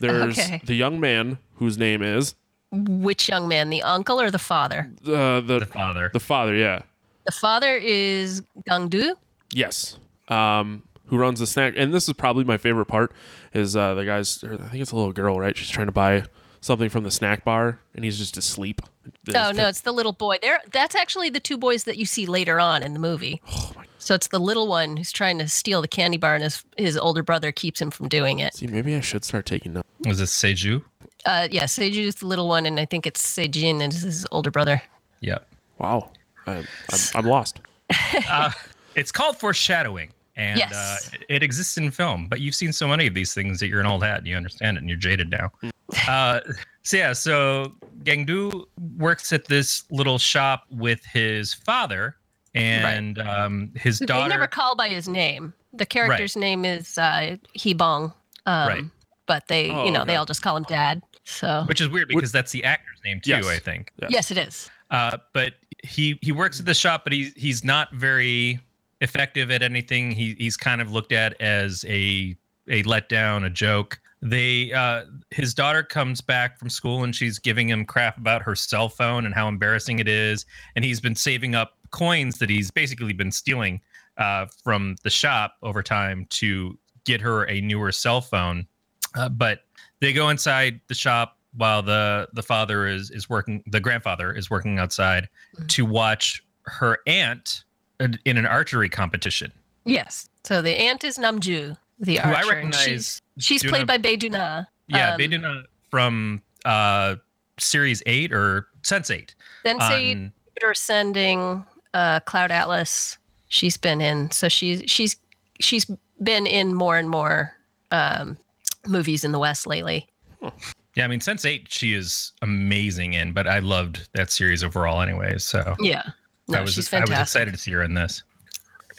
B: There's
D: Okay.
B: the young man whose name is
D: Which young man, the uncle or the father?
B: uh, the
C: the father
B: the father. Yeah.
D: The father is Gangdu.
B: Yes. Um, who runs the snack? And this is probably my favorite part. Is uh, the guys? I think it's a little girl, right? She's trying to buy something from the snack bar, and he's just asleep.
D: Oh no, it's the little boy. There, that's actually the two boys that you see later on in the movie. [sighs]
B: Oh my.
D: So it's the little one who's trying to steal the candy bar, and his his older brother keeps him from doing it.
B: See, maybe I should start taking notes.
C: was this seju
D: Uh, yeah, Seju is the little one, and I think it's Seijin is his older brother.
C: yep
B: Wow. I'm, I'm, I'm lost. [laughs]
C: uh, it's called foreshadowing and
D: Yes.
C: uh, it exists in film but you've seen so many of these things that you're an old hat and you understand it and you're jaded now [laughs] uh, so yeah so gangdu works at this little shop with his father and um, his
D: They
C: daughter
D: never call by his name. The character's name is uh, Hibong. Um,
C: Right.
D: But they,
B: Oh,
D: you know,
B: okay.
D: they all just call him Dad. So
C: which is weird because that's the actor's name too
B: Yes.
C: i think
B: Yes.
D: yes, it is.
C: uh, but he he works at the shop but he's he's not very effective at anything he, he's kind of looked at as a a letdown a joke. They uh his daughter comes back from school and she's giving him crap about her cell phone and how embarrassing it is. And he's been saving up coins that he's basically been stealing uh from the shop over time to get her a newer cell phone. Uh, but they go inside the shop while the the father is is working the grandfather is working outside
D: Mhm.
C: to watch her aunt in an archery competition
D: Yes. So the aunt is Namju, the
C: who
D: archer.
C: i recognize
D: She's, she's
C: doing
D: played by Bae Doona.
C: yeah
D: um,
C: did from uh series 8 or sense 8
D: Sense
C: eight.
D: Jupiter Ascending, uh, Cloud Atlas. She's been in. So she's she's she's been in more and more um, movies in the West lately.
C: yeah i mean sense 8 she is amazing in but i loved that series overall anyways so
D: Yeah. No,
C: I was
D: she's
C: I was excited to see her in this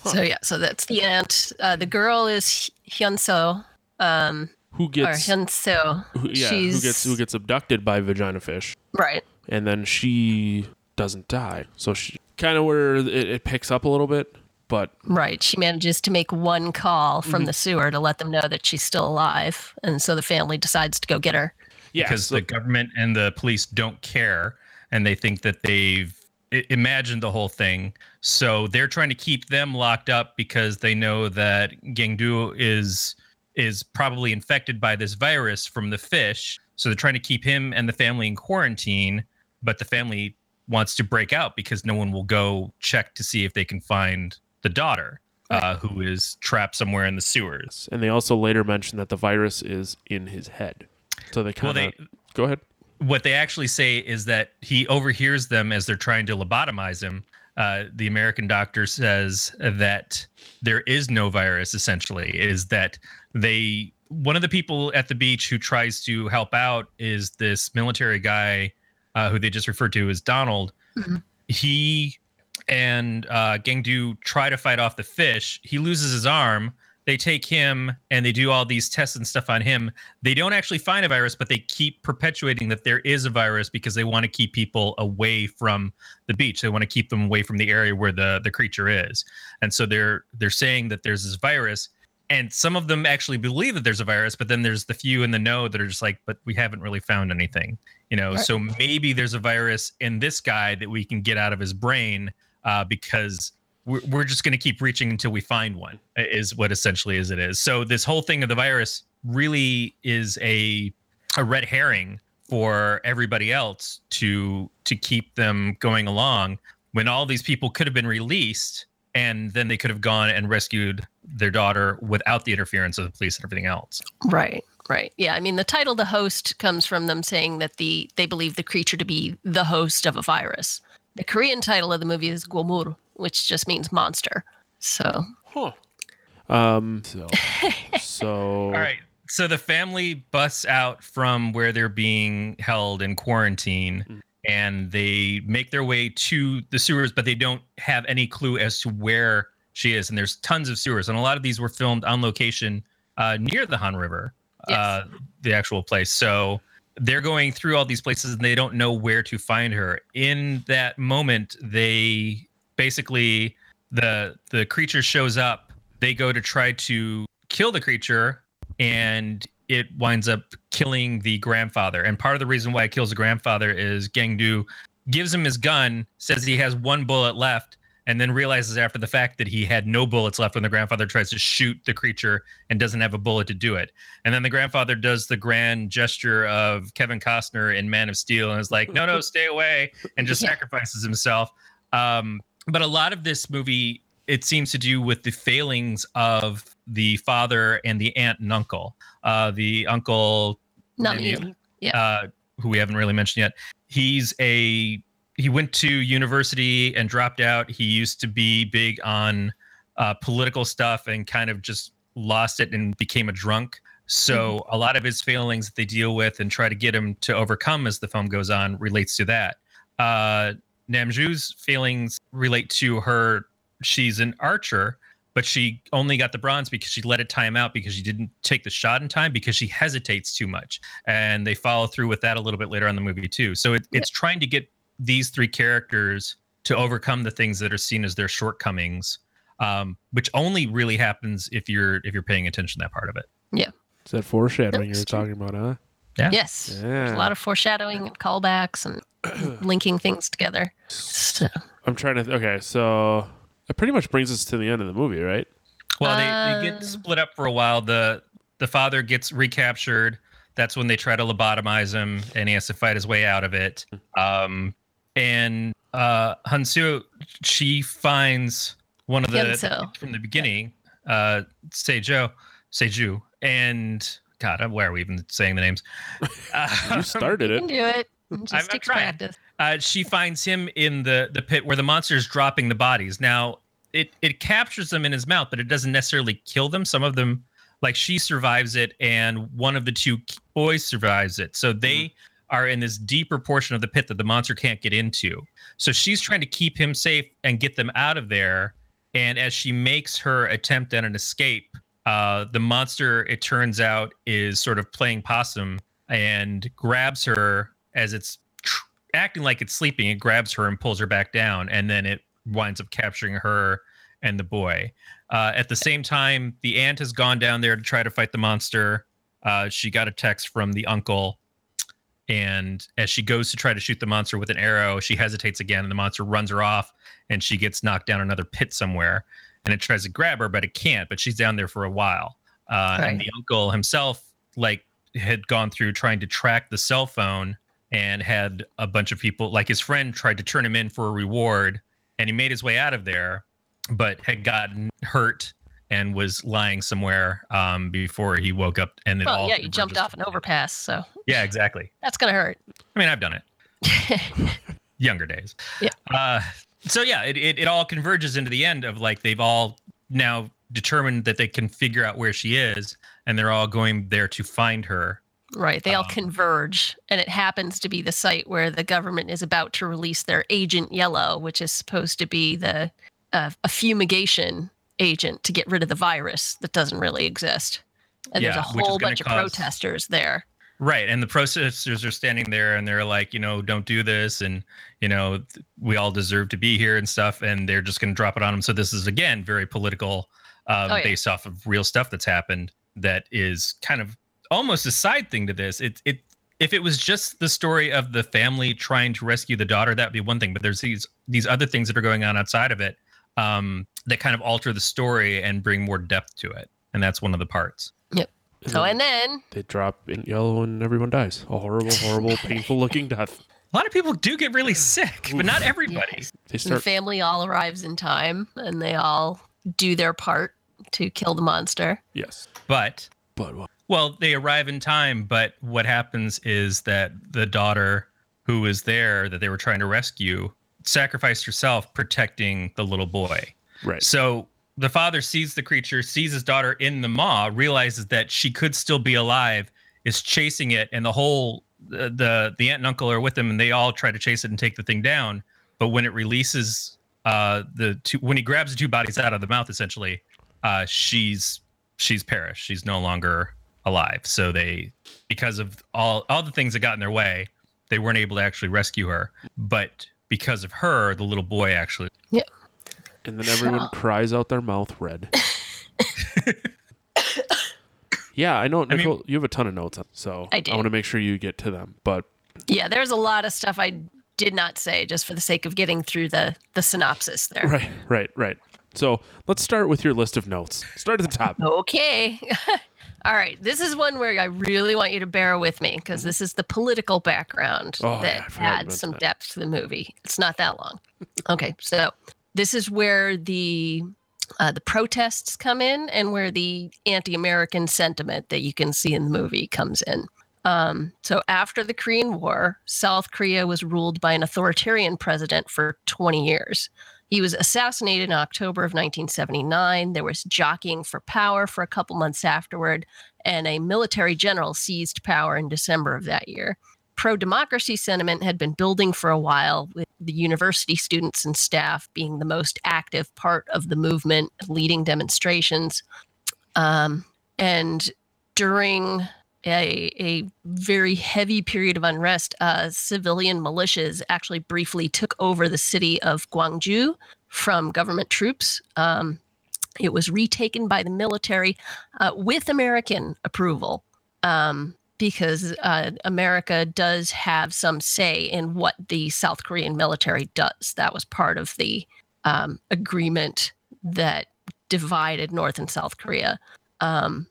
D: So yeah, so that's the aunt. Uh, the girl is Hyunseo, um,
B: Who
D: or
B: gets?
D: Hyunseo.
B: Who, yeah.
D: she's
B: Who gets? Who gets abducted by vagina fish,
D: right.
B: and then she doesn't die. So she kind of where it, it picks up a little bit, but
D: Right. She manages to make one call from the sewer to let them know that she's still alive. And so the family decides to go get her.
B: yeah.
C: because
B: so-
C: the government and the police don't care and they think that they've i- imagined the whole thing so they're trying to keep them locked up because they know that Gangdu is is probably infected by this virus from the fish so they're trying to keep him and the family in quarantine but the family wants to break out because no one will go check to see if they can find the daughter uh, who is trapped somewhere in the sewers
B: and they also later mention that the virus is in his head. So they
C: well
B: kind of
C: they
B: go ahead.
C: What they actually say is that he overhears them as they're trying to lobotomize him. Uh, the American doctor says that there is no virus. Essentially, is that they one of the people at the beach who tries to help out is this military guy uh, who they just referred to as Donald.
D: Mhm.
C: He and uh, Gangdu try to fight off the fish. He loses his arm. They take him and they do all these tests and stuff on him they don't actually find a virus, but they keep perpetuating that there is a virus because they want to keep people away from the beach. They want to keep them away from the area where the the creature is. And so they're they're saying that there's this virus and some of them actually believe that there's a virus, but then there's the few in the know that are just like, but we haven't really found anything, you know.
D: Right.
C: So maybe there's a virus in this guy that we can get out of his brain uh, because we're, we're just going to keep reaching until we find one is what essentially is it is so this whole thing of the virus really is a a red herring for everybody else to to keep them going along when all these people could have been released and then they could have gone and rescued their daughter without the interference of the police and everything else.
D: Right. Right. Yeah. I mean, the title "the host" comes from them saying that the they believe the creature to be the host of a virus. The Korean title of the movie is Gwoemul, which just means monster. So
B: Huh. Um. So. [laughs] [laughs] so.
C: All right. So the family busts out from where they're being held in quarantine
B: Mhm.
C: and they make their way to the sewers, but they don't have any clue as to where she is. And there's tons of sewers. And a lot of these were filmed on location uh, near the Han River,
D: Yes.
C: uh, the actual place. So they're going through all these places and they don't know where to find her. In that moment, they basically the the creature shows up. They go to try to kill the creature, and it winds up killing the grandfather. And part of the reason why it kills the grandfather is Gangdu gives him his gun, says he has one bullet left, and then realizes after the fact that he had no bullets left when the grandfather tries to shoot the creature and doesn't have a bullet to do it. And then the grandfather does the grand gesture of Kevin Costner in Man of Steel and is like, no, no, stay away, and just [laughs]
D: Yeah.
C: sacrifices himself. Um, but a lot of this movie, it seems to do with the failings of the father and the aunt and uncle. Uh, the uncle,
D: Namil. Yeah.
C: uh, who we haven't really mentioned yet, he's a he went to university and dropped out. He used to be big on uh, political stuff and kind of just lost it and became a drunk. So a lot of his failings that they deal with and try to get him to overcome as the film goes on relates to that. Namju's feelings relate to her. She's an archer, but she only got the bronze because she let it time out because she didn't take the shot in time because she hesitates too much. And they follow through with that a little bit later on in the movie too. So it, it's trying to get these three characters to overcome the things that are seen as their shortcomings, um, which only really happens if you're if you're paying attention to that part of it. Yeah. it.
B: Is that foreshadowing you
D: That's
B: were talking about, huh?
D: Yes. There's
B: Yeah.
D: a lot of foreshadowing and callbacks and [clears throat] linking things together. So,
B: I'm trying to. okay, so that pretty much brings us to the end of the movie, right?
C: Well, they, they
D: Uh.
C: get split up for a while. The the father gets recaptured. That's when they try to lobotomize him, and he has to fight his way out of it. Um, and uh, Hansu, she finds one of the
D: Hyunseo.
C: from the beginning, uh, Seijo, Seiju, and God, why are we even saying the names? [laughs]
B: You started
D: you
B: it.
D: can do it. It Just
C: I'm
D: takes
C: trying.
D: practice.
C: uh, she finds him in the the pit where the monster is dropping the bodies. Now it it captures them in his mouth, but it doesn't necessarily kill them. Some of them, like she survives it, and one of the two boys survives it. So they are in this deeper portion of the pit that the monster can't get into. So she's trying to keep him safe and get them out of there. And as she makes her attempt at an escape, uh, the monster, it turns out, is sort of playing possum and grabs her as it's tr- acting like it's sleeping. It grabs her and pulls her back down, and then it winds up capturing her and the boy. Uh, at the same time, the aunt has gone down there to try to fight the monster. Uh, she got a text from the uncle, and as she goes to try to shoot the monster with an arrow, she hesitates again, and the monster runs her off, and she gets knocked down another pit somewhere. And it tries to grab her, but it can't. But she's down there for a while. Uh, And the uncle himself, like, had gone through trying to track the cell phone and had a bunch of people like his friend tried to turn him in for a reward and he made his way out of there but had gotten hurt and was lying somewhere um, before he woke up and then
D: Well,
C: all
D: yeah, you jumped off an overpass, so
C: yeah exactly
D: that's gonna hurt.
C: i mean i've done it [laughs] younger days
D: Yeah.
C: uh, so yeah it, it, it all converges into the end of like they've all now determined that they can figure out where she is and they're all going there to find her
D: Right. They all
C: Um,
D: converge, and it happens to be the site where the government is about to release their Agent Yellow, which is supposed to be the uh, a fumigation agent to get rid of the virus that doesn't really exist. And
C: Yeah,
D: there's a whole bunch of
C: cause-
D: protesters there.
C: Right. And the protesters are standing there and they're like, you know, don't do this. And, you know, we all deserve to be here and stuff. And they're just going to drop it on them. So this is, again, very political, um,
D: Oh, yeah.
C: based off of real stuff that's happened that is kind of almost a side thing to this. It, it, if it was just the story of the family trying to rescue the daughter, that'd be one thing. But there's these these other things that are going on outside of it um, that kind of alter the story and bring more depth to it. And that's one of the parts.
D: So, and then
B: they drop in yellow and everyone dies. A horrible, horrible, [laughs] painful looking death.
C: a lot of people do get really sick, but not everybody.
D: Yes.
B: They
D: And the family all arrives in time and they all do their part to kill the monster.
B: Yes,
C: But
B: but what?
C: well, they arrive in time, but what happens is that the daughter who was there that they were trying to rescue sacrificed herself protecting the little boy.
B: Right.
C: So the father sees the creature, sees his daughter in the maw, realizes that she could still be alive, is chasing it, and the whole the the, the aunt and uncle are with him, and they all try to chase it and take the thing down. But when it releases uh the two when he grabs the two bodies out of the mouth, essentially, uh she's she's perished. She's no longer alive. So they because of all all the things that got in their way, they weren't able to actually rescue her. But because of her, the little boy actually
B: And then everyone
D: So-
B: cries out their mouth red. [laughs] yeah, I know,
C: I mean-
B: Nicole. you have a ton of notes, so
D: I do.
B: want to make sure you get to them. But
D: Yeah, there's a lot of stuff I did not say just for the sake of getting through the the synopsis there.
B: right, right, right. So let's start with your list of notes. Start at the top. [laughs]
D: Okay. [laughs] All right. This is one where I really want you to bear with me because this is the political background
B: Oh, yeah, I
D: that
B: forgot you
D: adds some
B: that.
D: depth to the movie. It's not that long. Okay. So this is where the uh, the protests come in and where the anti-American sentiment that you can see in the movie comes in. Um, so after the Korean War, South Korea was ruled by an authoritarian president for 20 years. He was assassinated in October of 1979. There was jockeying for power for a couple months afterward, and a military general seized power in December of that year. Pro democracy sentiment had been building for a while, with the university students and staff being the most active part of the movement, leading demonstrations. Um, and during a, a very heavy period of unrest, uh, civilian militias actually briefly took over the city of Gwangju from government troops. Um, it was retaken by the military uh, with American approval um, because uh, America does have some say in what the South Korean military does. That was part of the um, agreement that divided North and South Korea. Um,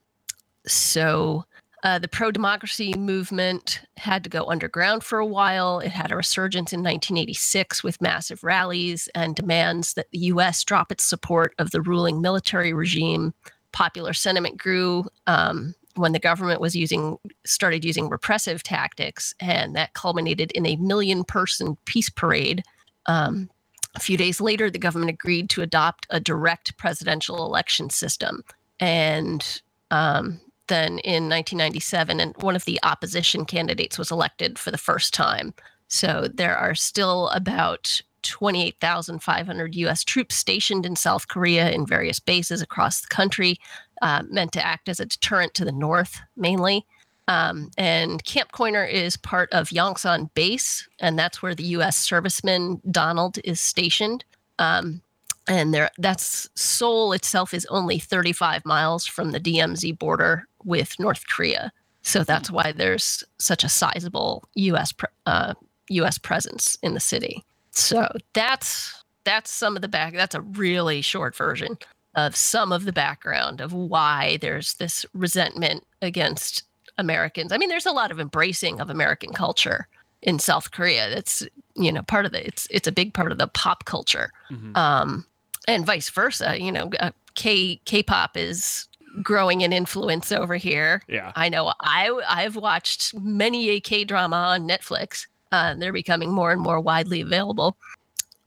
D: so uh, the pro democracy movement had to go underground for a while. It had a resurgence in 1986 with massive rallies and demands that the U.S. drop its support of the ruling military regime. Popular sentiment grew um, when the government was using started using repressive tactics, and that culminated in a million-person peace parade. Um, a few days later, the government agreed to adopt a direct presidential election system, and um, then in 1997, and one of the opposition candidates was elected for the first time. So there are still about 28,500 U.S. troops stationed in South Korea in various bases across the country, uh, meant to act as a deterrent to the north mainly. Um, and Camp Coiner is part of Yongsan Base, and that's where the U.S. serviceman Donald is stationed. Um, and there, that's Seoul itself is only 35 miles from the DMZ border with North Korea. So that's why there's such a sizable U.S. Pre- uh, U.S. presence in the city. So that's that's some of the back. That's a really short version of some of the background of why there's this resentment against Americans. I mean, there's a lot of embracing of American culture in South Korea. That's you know part of the it's it's a big part of the pop culture,
B: Mhm.
D: um, and vice versa. You know, uh, K K-pop is growing in influence over here.
B: Yeah.
D: I know I I've watched many a K drama on Netflix. Uh, they're becoming more and more widely available.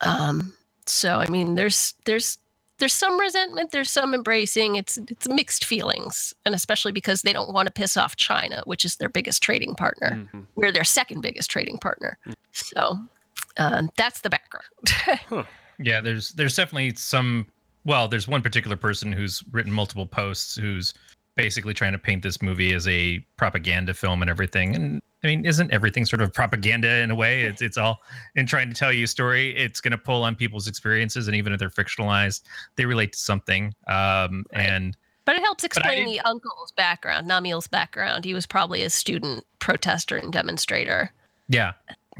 D: Um, so I mean, there's there's there's some resentment, there's some embracing. It's it's mixed feelings, and especially because they don't want to piss off China, which is their biggest trading partner.
B: Mhm.
D: We're their second biggest trading partner. So um, that's the background. [laughs]
C: Yeah, there's there's definitely some. Well, there's one particular person who's written multiple posts who's basically trying to paint this movie as a propaganda film and everything. And I mean, isn't everything sort of propaganda in a way? It's it's all in trying to tell you a story. It's going to pull on people's experiences, and even if they're fictionalized, they relate to something. Um,
D: Right.
C: and
D: But it helps explain the uncle's background, Namil's background. He was probably a student protester and demonstrator.
C: Yeah.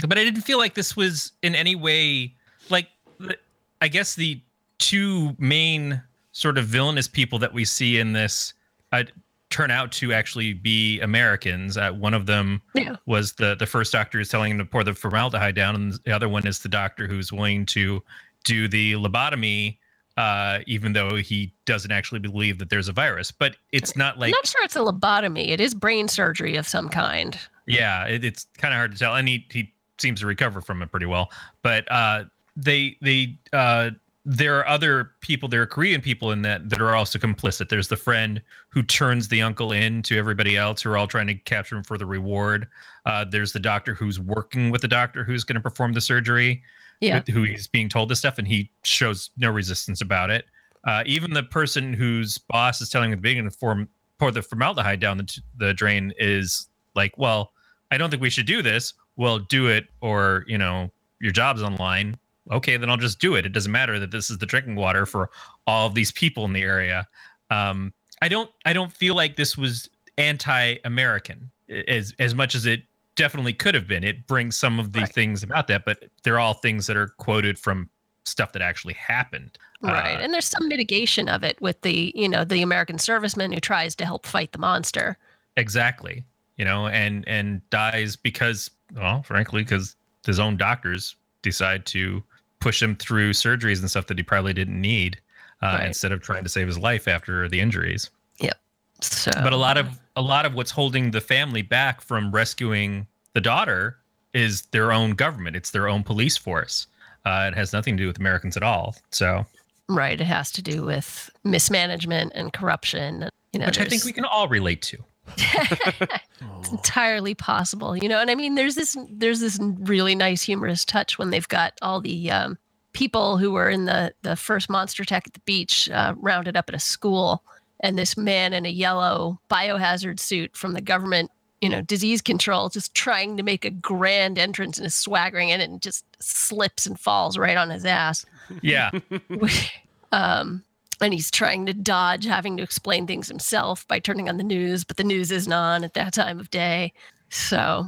C: But I didn't feel like this was in any way like I guess the two main sort of villainous people that we see in this uh, turn out to actually be Americans. Uh, one of them
D: Yeah.
C: was the the first doctor is telling him to pour the formaldehyde down, and the other one is the doctor who's willing to do the lobotomy, uh, even though he doesn't actually believe that there's a virus. But it's not like I'm
D: not sure it's a lobotomy. It is brain surgery of some kind.
C: yeah, it, it's kind of hard to tell, and he he seems to recover from it pretty well. But uh, they they uh, there are other people, there are Korean people in that that are also complicit. There's the friend who turns the uncle in to everybody else who are all trying to capture him for the reward. Uh, there's the doctor who's working with the doctor who's going to perform the surgery,
D: Yeah.
C: with- who he's being told this stuff, and he shows no resistance about it. Uh, even the person whose boss is telling him the beginning to form, pour the formaldehyde down the, the drain is like, well, I don't think we should do this. Well, do it, or you know, your job's online. Okay, then I'll just do it. It doesn't matter that this is the drinking water for all of these people in the area. Um, I don't, I don't feel like this was anti-American as as much as it definitely could have been. It brings some of the
D: Right.
C: things about that, but they're all things that are quoted from stuff that actually happened.
D: Right.
C: Uh,
D: and there's some mitigation of it with the, you know, the American serviceman who tries to help fight the monster.
C: exactly you know and and dies because well frankly because his own doctors decide to push him through surgeries and stuff that he probably didn't need uh,
D: Right.
C: instead of trying to save his life after the injuries.
D: So
C: but a lot of a lot of what's holding the family back from rescuing the daughter is their own government. It's their own police force. Uh, it has nothing to do with americans at all. So
D: right, it has to do with mismanagement and corruption. You know,
C: which i think we can all relate to [laughs] [laughs]
D: it's entirely possible you know and i mean there's this there's this really nice humorous touch when they've got all the um, people who were in the the first monster attack at the beach uh, rounded up at a school and this man in a yellow biohazard suit from the government you know disease control just trying to make a grand entrance and is swaggering in it and just slips and falls right on his ass.
C: Yeah. [laughs]
D: Um, and he's trying to dodge having to explain things himself by turning on the news, but the news isn't on at that time of day. So,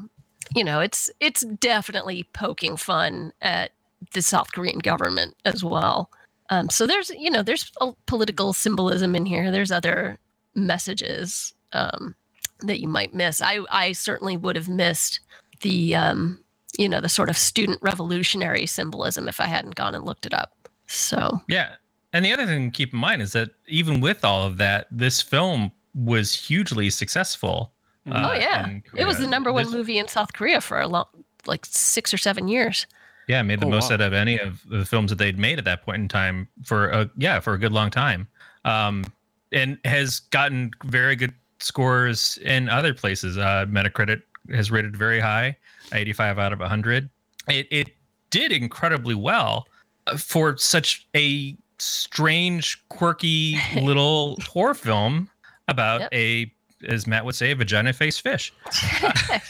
D: you know, it's it's definitely poking fun at the South Korean government as well. Um, so there's you know there's a political symbolism in here. There's other messages um, that you might miss. I I certainly would have missed the um, you know the sort of student revolutionary symbolism if I hadn't gone and looked it up. So
C: Yeah. And the other thing to keep in mind is that even with all of that, this film was hugely successful.
D: Oh
C: uh,
D: yeah, it was the number one
C: This-
D: movie in South Korea for a long, like six or seven years.
C: Yeah, made the
B: Oh,
C: most
B: wow.
C: out of any of the films that they'd made at that point in time for a yeah for a good long time, um, and has gotten very good scores in other places. Uh, Metacritic has rated very high, 85 out of 100. It it did incredibly well uh, for such a strange, quirky [laughs] little horror film about
D: Yep.
C: a, as Matt would say, a vagina-faced fish. [laughs]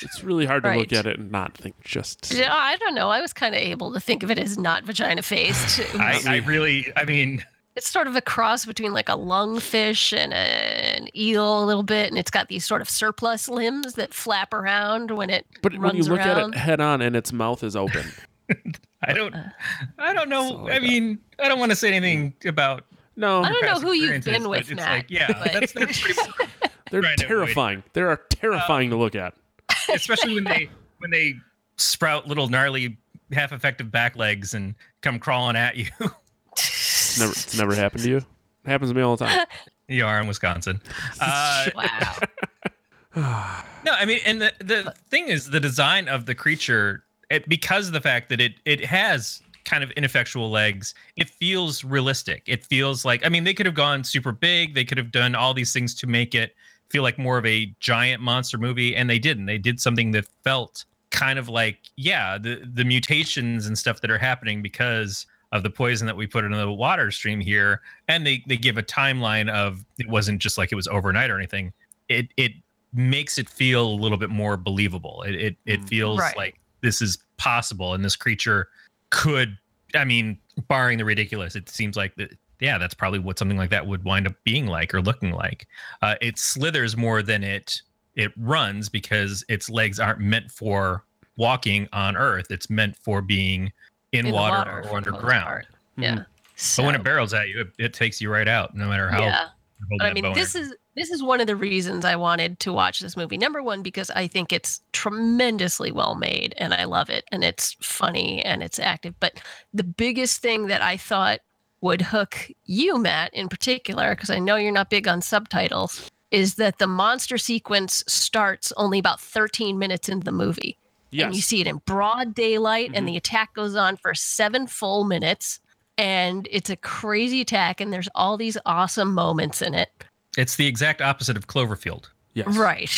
B: It's really hard to look at it and not think just.
D: Yeah, I don't know. I was kind of able to think of it as not vagina faced. [laughs]
C: I, I really, I mean,
D: it's sort of a cross between like a lungfish and a, an eel a little bit, and it's got these sort of surplus limbs that flap around when it
B: But when you
D: runs
B: look at it head on and its mouth is open, [laughs]
C: I don't, I don't know.
B: So
C: I mean, I don't want to say anything about.
B: no,
D: I don't know who you've been with, Matt.
C: like, yeah,
D: but-
C: that's, that's pretty. [laughs]
B: they're
C: trying to avoid it.
B: terrifying. They are terrifying to look at. [laughs]
C: especially when they when they sprout little gnarly, half effective back legs and come crawling at you.
B: It's never, it's never happened to you. It happens to me all the time.
C: you are in Wisconsin. Uh,
D: wow.
C: No, I mean, and the the thing is, the design of the creature, it, because of the fact that it it has kind of ineffectual legs, it feels realistic. It feels like, I mean, they could have gone super big. They could have done all these things to make it feel like more of a giant monster movie, and they didn't. They did something that felt kind of like, yeah, the the mutations and stuff that are happening because of the poison that we put into the water stream here, and they they give a timeline of it wasn't just like it was overnight or anything. It it makes it feel a little bit more believable. It it, it
B: Mm.
C: feels
D: Right.
C: like this is possible, and this creature could. I mean, barring the ridiculous, it seems like that. Yeah, that's probably what something like that would wind up being like or looking like. Uh, it slithers more than it it runs because its legs aren't meant for walking on Earth. It's meant for being in,
D: In
C: water,
D: water
C: or
D: the most
C: underground.
D: part.
B: Mhm.
D: Yeah.
C: But when it barrels at you, it, it takes you right out, no matter how.
D: yeah.
C: you hold
D: But I mean,
C: boner.
D: this is this is one of the reasons I wanted to watch this movie. Number one, because I think it's tremendously well made and I love it and it's funny and it's active. But the biggest thing that I thought would hook you, Matt, in particular, because I know you're not big on subtitles, is that the monster sequence starts only about 13 minutes into the movie.
B: Yes.
D: And you see it in broad daylight,
B: Mhm.
D: and the attack goes on for seven full minutes. And it's a crazy attack, and there's all these awesome moments in it.
C: It's the exact opposite of Cloverfield.
B: yes.
D: Right.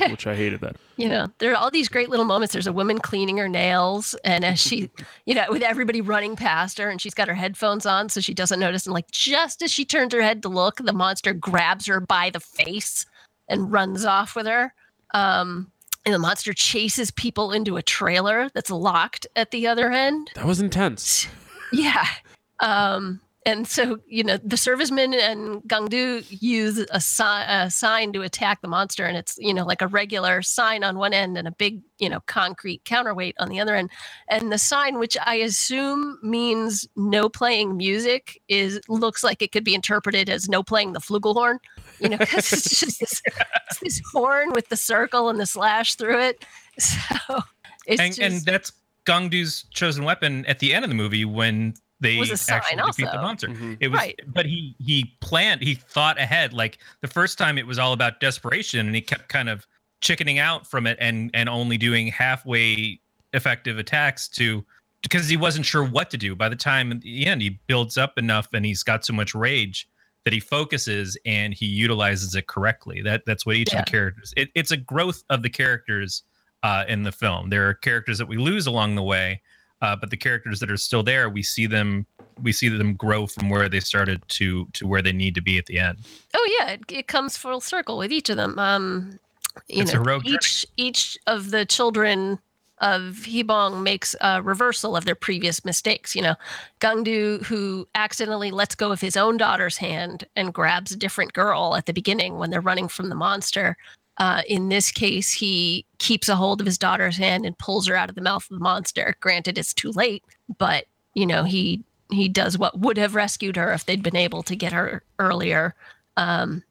D: [laughs]
B: Which I hated that.
D: you know, there are all these great little moments. There's a woman cleaning her nails, and as she, [laughs] you know, with everybody running past her, and she's got her headphones on, so she doesn't notice. And like, just as she turns her head to look, the monster grabs her by the face and runs off with her. Um, and the monster chases people into a trailer that's locked at the other end.
B: That was intense. [laughs]
D: Yeah. Um, and so, you know, the servicemen and Gangdu use a, si- a sign to attack the monster. And it's, you know, like a regular sign on one end and a big, you know, concrete counterweight on the other end. And the sign, which I assume means no playing music, is looks like it could be interpreted as no playing the flugelhorn, you know, because it's just this, it's this horn with the circle and the slash through it. So it's
C: and,
D: just,
C: and that's Gongdu's chosen weapon at the end of the movie when they
D: Was a sign
C: actually defeat the
D: also.
C: monster.
B: Mhm.
C: It was,
D: Right.
C: but he he planned, he thought ahead. Like the first time, it was all about desperation, and he kept kind of chickening out from it and and only doing halfway effective attacks to because he wasn't sure what to do. By the time at the end, he builds up enough, and he's got so much rage that he focuses and he utilizes it correctly. That that's what each
D: Yeah.
C: of the characters. It, it's a growth of the characters uh, in the film. There are characters that we lose along the way, uh, but the characters that are still there, we see them we see them grow from where they started to to where they need to be at the end.
D: Oh yeah, it, it comes full circle with each of them. Um, you
C: It's a
D: know,
C: rogue journey.
D: each each of the children of Hibong makes a reversal of their previous mistakes. You know, Gangdu, who accidentally lets go of his own daughter's hand and grabs a different girl at the beginning when they're running from the monster. Uh, in this case, he keeps a hold of his daughter's hand and pulls her out of the mouth of the monster. Granted, it's too late, but you know he he does what would have rescued her if they'd been able to get her earlier. Um,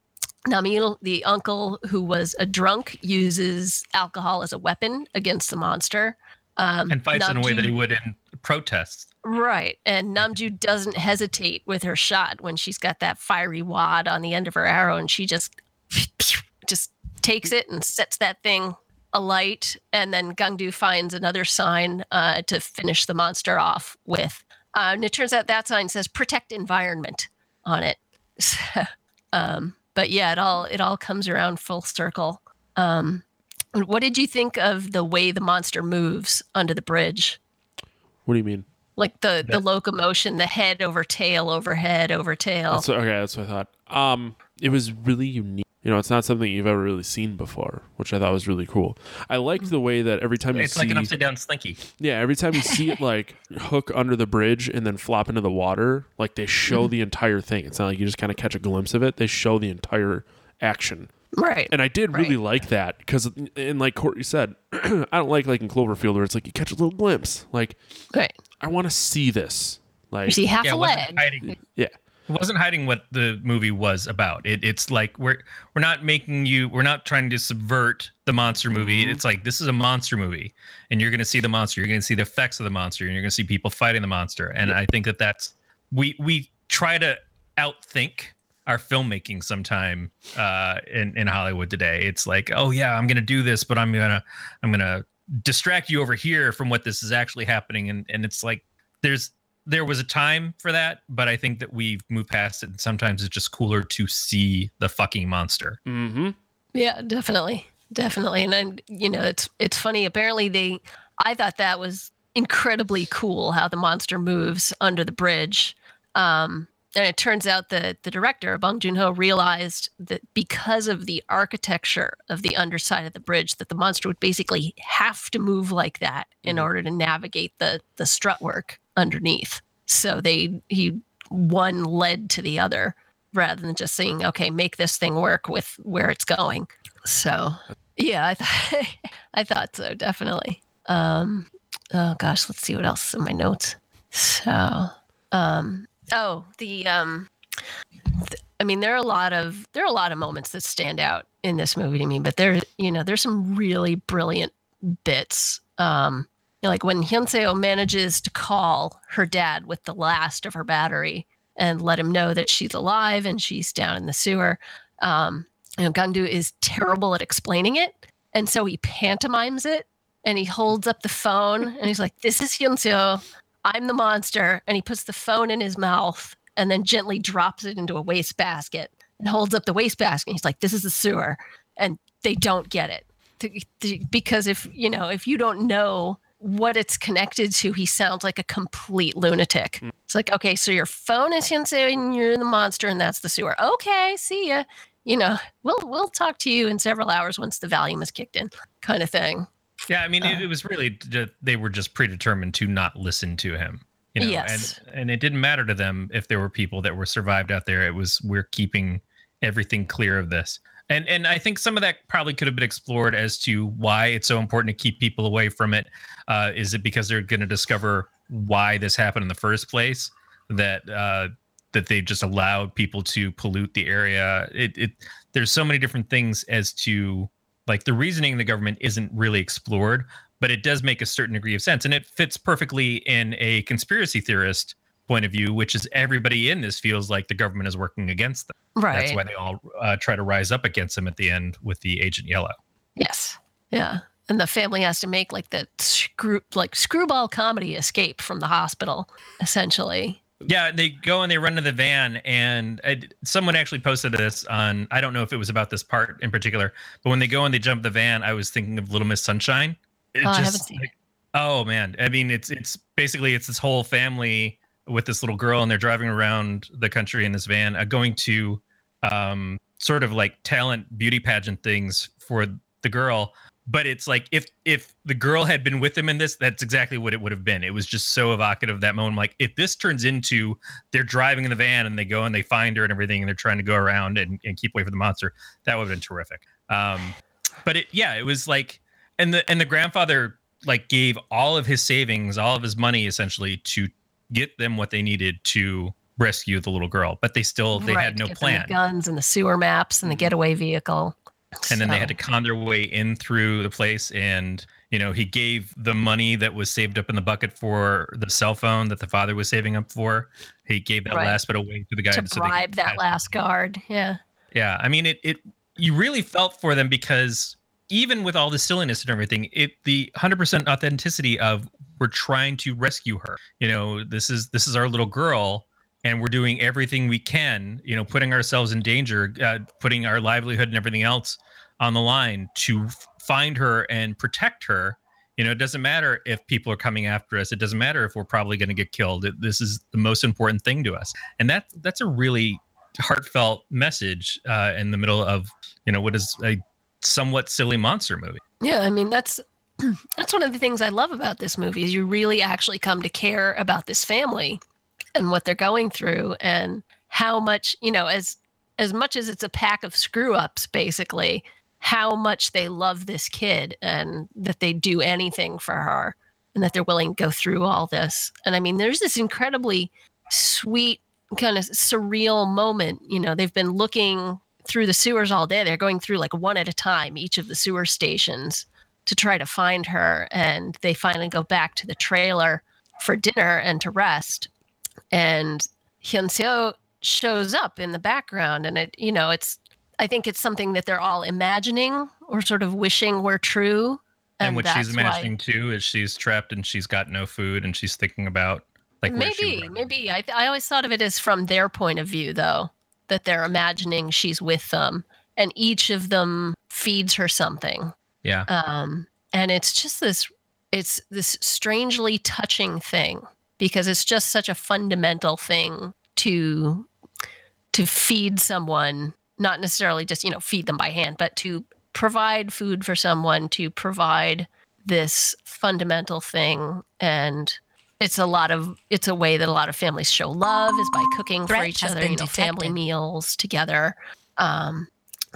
D: Namil, the uncle who was a drunk, uses alcohol as a weapon against the monster. Um,
C: And fights in a way that he would in protests.
D: Right. And Namju doesn't hesitate with her shot when she's got that fiery wad on the end of her arrow and she just takes it and sets that thing alight. And then Gangdu finds another sign uh, to finish the monster off with. Uh, and it turns out that sign says protect environment on it. So, [laughs] um, but yeah, it all it all comes around full circle. Um, what did you think of the way the monster moves under the bridge?
B: What do you mean?
D: like the the locomotion, the head over tail over head over tail.
B: That's okay, that's what I thought. Um, it was really unique. You know, it's not something you've ever really seen before, which I thought was really cool. I liked the way that every time you see
C: It's
B: see,
C: like an upside down slinky.
B: yeah, every time you see it [laughs] like hook under the bridge and then flop into the water, like they show
C: Mm-hmm.
B: the entire thing. It's not like you just kind of catch a glimpse of it. They show the entire action.
D: right.
B: And I did really
D: Right.
B: like that because, and like Courtney said, [clears throat] I don't like like in Cloverfield where it's like you catch a little glimpse. Like
D: Right.
B: I want to see this.
D: You
B: Like
D: see half
C: Yeah,
D: a leg.
B: yeah,
C: It wasn't hiding what the movie was about. It, it's like we're we're not making you. We're not trying to subvert the monster movie.
B: Mhm.
C: It's like this is a monster movie, and you're going to see the monster. You're going to see the effects of the monster, and you're going to see people fighting the monster. And I think that that's we we try to outthink our filmmaking sometime uh, in in Hollywood today. It's like, oh yeah, I'm going to do this, but I'm gonna I'm gonna distract you over here from what this is actually happening. And and it's like there's there was a time for that, but I think that we've moved past it. And sometimes it's just cooler to see the fucking monster.
B: mm-hmm.
D: Yeah, definitely. Definitely. And then, you know, it's it's funny. Apparently they I thought that was incredibly cool how the monster moves under the bridge. Um and it turns out that the director, Bong Joon-ho, realized that because of the architecture of the underside of the bridge, that the monster would basically have to move like that in
B: Mhm.
D: order to navigate the the strut work underneath. So they he one led to the other rather than just saying, okay, make this thing work with where it's going. So yeah, I thought [laughs] I thought so, definitely. Um oh gosh, let's see what else is in my notes. So um oh the um I mean, there are a lot of there are a lot of moments that stand out in this movie to me, but there, you know, there's some really brilliant bits. Um, know, like when Hyunseo manages to call her dad with the last of her battery and let him know that she's alive and she's down in the sewer. Um, you know, Gandu is terrible at explaining it, and so he pantomimes it and he holds up the phone and he's like, "This is Hyunseo. I'm the monster," and he puts the phone in his mouth and then gently drops it into a wastebasket and holds up the wastebasket. He's like, "This is the sewer," and they don't get it because if you know if you don't know what it's connected to, he sounds like a complete lunatic. Mm. It's like, okay, so your phone is and you're the monster, and that's the sewer. Okay, see ya. You know, we'll we'll talk to you in several hours once the volume is kicked in, kind of thing.
C: Yeah, I mean, uh, it, it was really they were just predetermined to not listen to him. You know,
D: yes.
C: and and it didn't matter to them if there were people that were survived out there. It was we're keeping everything clear of this. And and I think some of that probably could have been explored as to why it's so important to keep people away from it. Uh, is it because they're going to discover why this happened in the first place? That uh, that they just allowed people to pollute the area. It, it there's so many different things as to like the reasoning the government isn't really explored, but it does make a certain degree of sense and it fits perfectly in a conspiracy theorist point of view which is everybody in this feels like the government is working against them.
D: Right.
C: that's why they all uh, try to rise up against them at the end with the agent yellow.
D: Yes. Yeah. And the family has to make like the screw like screwball comedy escape from the hospital essentially.
C: Yeah, they go and they run to the van, and I, someone actually posted this on. I don't know if it was about this part in particular, but when they go and they jump the van, I was thinking of Little Miss Sunshine.
D: It oh, just, I haven't seen like,
C: Oh man, I mean, it's it's basically it's this whole family with this little girl, and they're driving around the country in this van, uh, going to um, sort of like talent beauty pageant things for the girl. But it's like if if the girl had been with him in this, that's exactly what it would have been. It was just so evocative that moment. Like if this turns into they're driving in the van and they go and they find her and everything, and they're trying to go around and, and keep away from the monster, that would have been terrific. Um, but it yeah, it was like and the and the grandfather like gave all of his savings, all of his money essentially to get them what they needed to rescue the little girl. But they still they right, had no plan.
D: The guns and the sewer maps and the mm-hmm. getaway vehicle.
C: And so. then they had to con their way in through the place and you know, he gave the money that was saved up in the bucket for the cell phone that the father was saving up for. He gave that right. last bit away to the guy
D: to so bribe that last guard. Yeah.
C: Yeah. I mean, it, it, you really felt for them because even with all the silliness and everything, it the 100% authenticity of we're trying to rescue her. You know, this is this is our little girl and we're doing everything we can, you know, putting ourselves in danger, uh, putting our livelihood and everything else on the line to find her and protect her. You know, it doesn't matter if people are coming after us. It doesn't matter if we're probably going to get killed. It, this is the most important thing to us, and that that's a really heartfelt message uh, in the middle of you know what is a somewhat silly monster movie.
D: Yeah, I mean that's [clears throat] that's one of the things I love about this movie is you really actually come to care about this family and what they're going through and how much, you know, as as much as it's a pack of screw ups basically, how much they love this kid and that they do anything for her and that they're willing to go through all this. And I mean, there's this incredibly sweet kind of surreal moment, you know, they've been looking through the sewers all day. They're going through like one at a time, each of the sewer stations to try to find her. And they finally go back to the trailer for dinner and to rest. And Hyunseo shows up in the background. And it, you know, it's, I think it's something that they're all imagining or sort of wishing were true.
C: And, and what she's imagining why... too is she's trapped and she's got no food and she's thinking about like
D: maybe, maybe. I, I always thought of it as from their point of view, though that they're imagining she's with them and each of them feeds her something.
C: Yeah.
D: Um and it's just this it's this strangely touching thing because it's just such a fundamental thing to to feed someone not necessarily just you know feed them by hand but to provide food for someone to provide this fundamental thing and it's a lot of it's a way that a lot of families show love is by cooking Threat for each other you know detected. family meals together um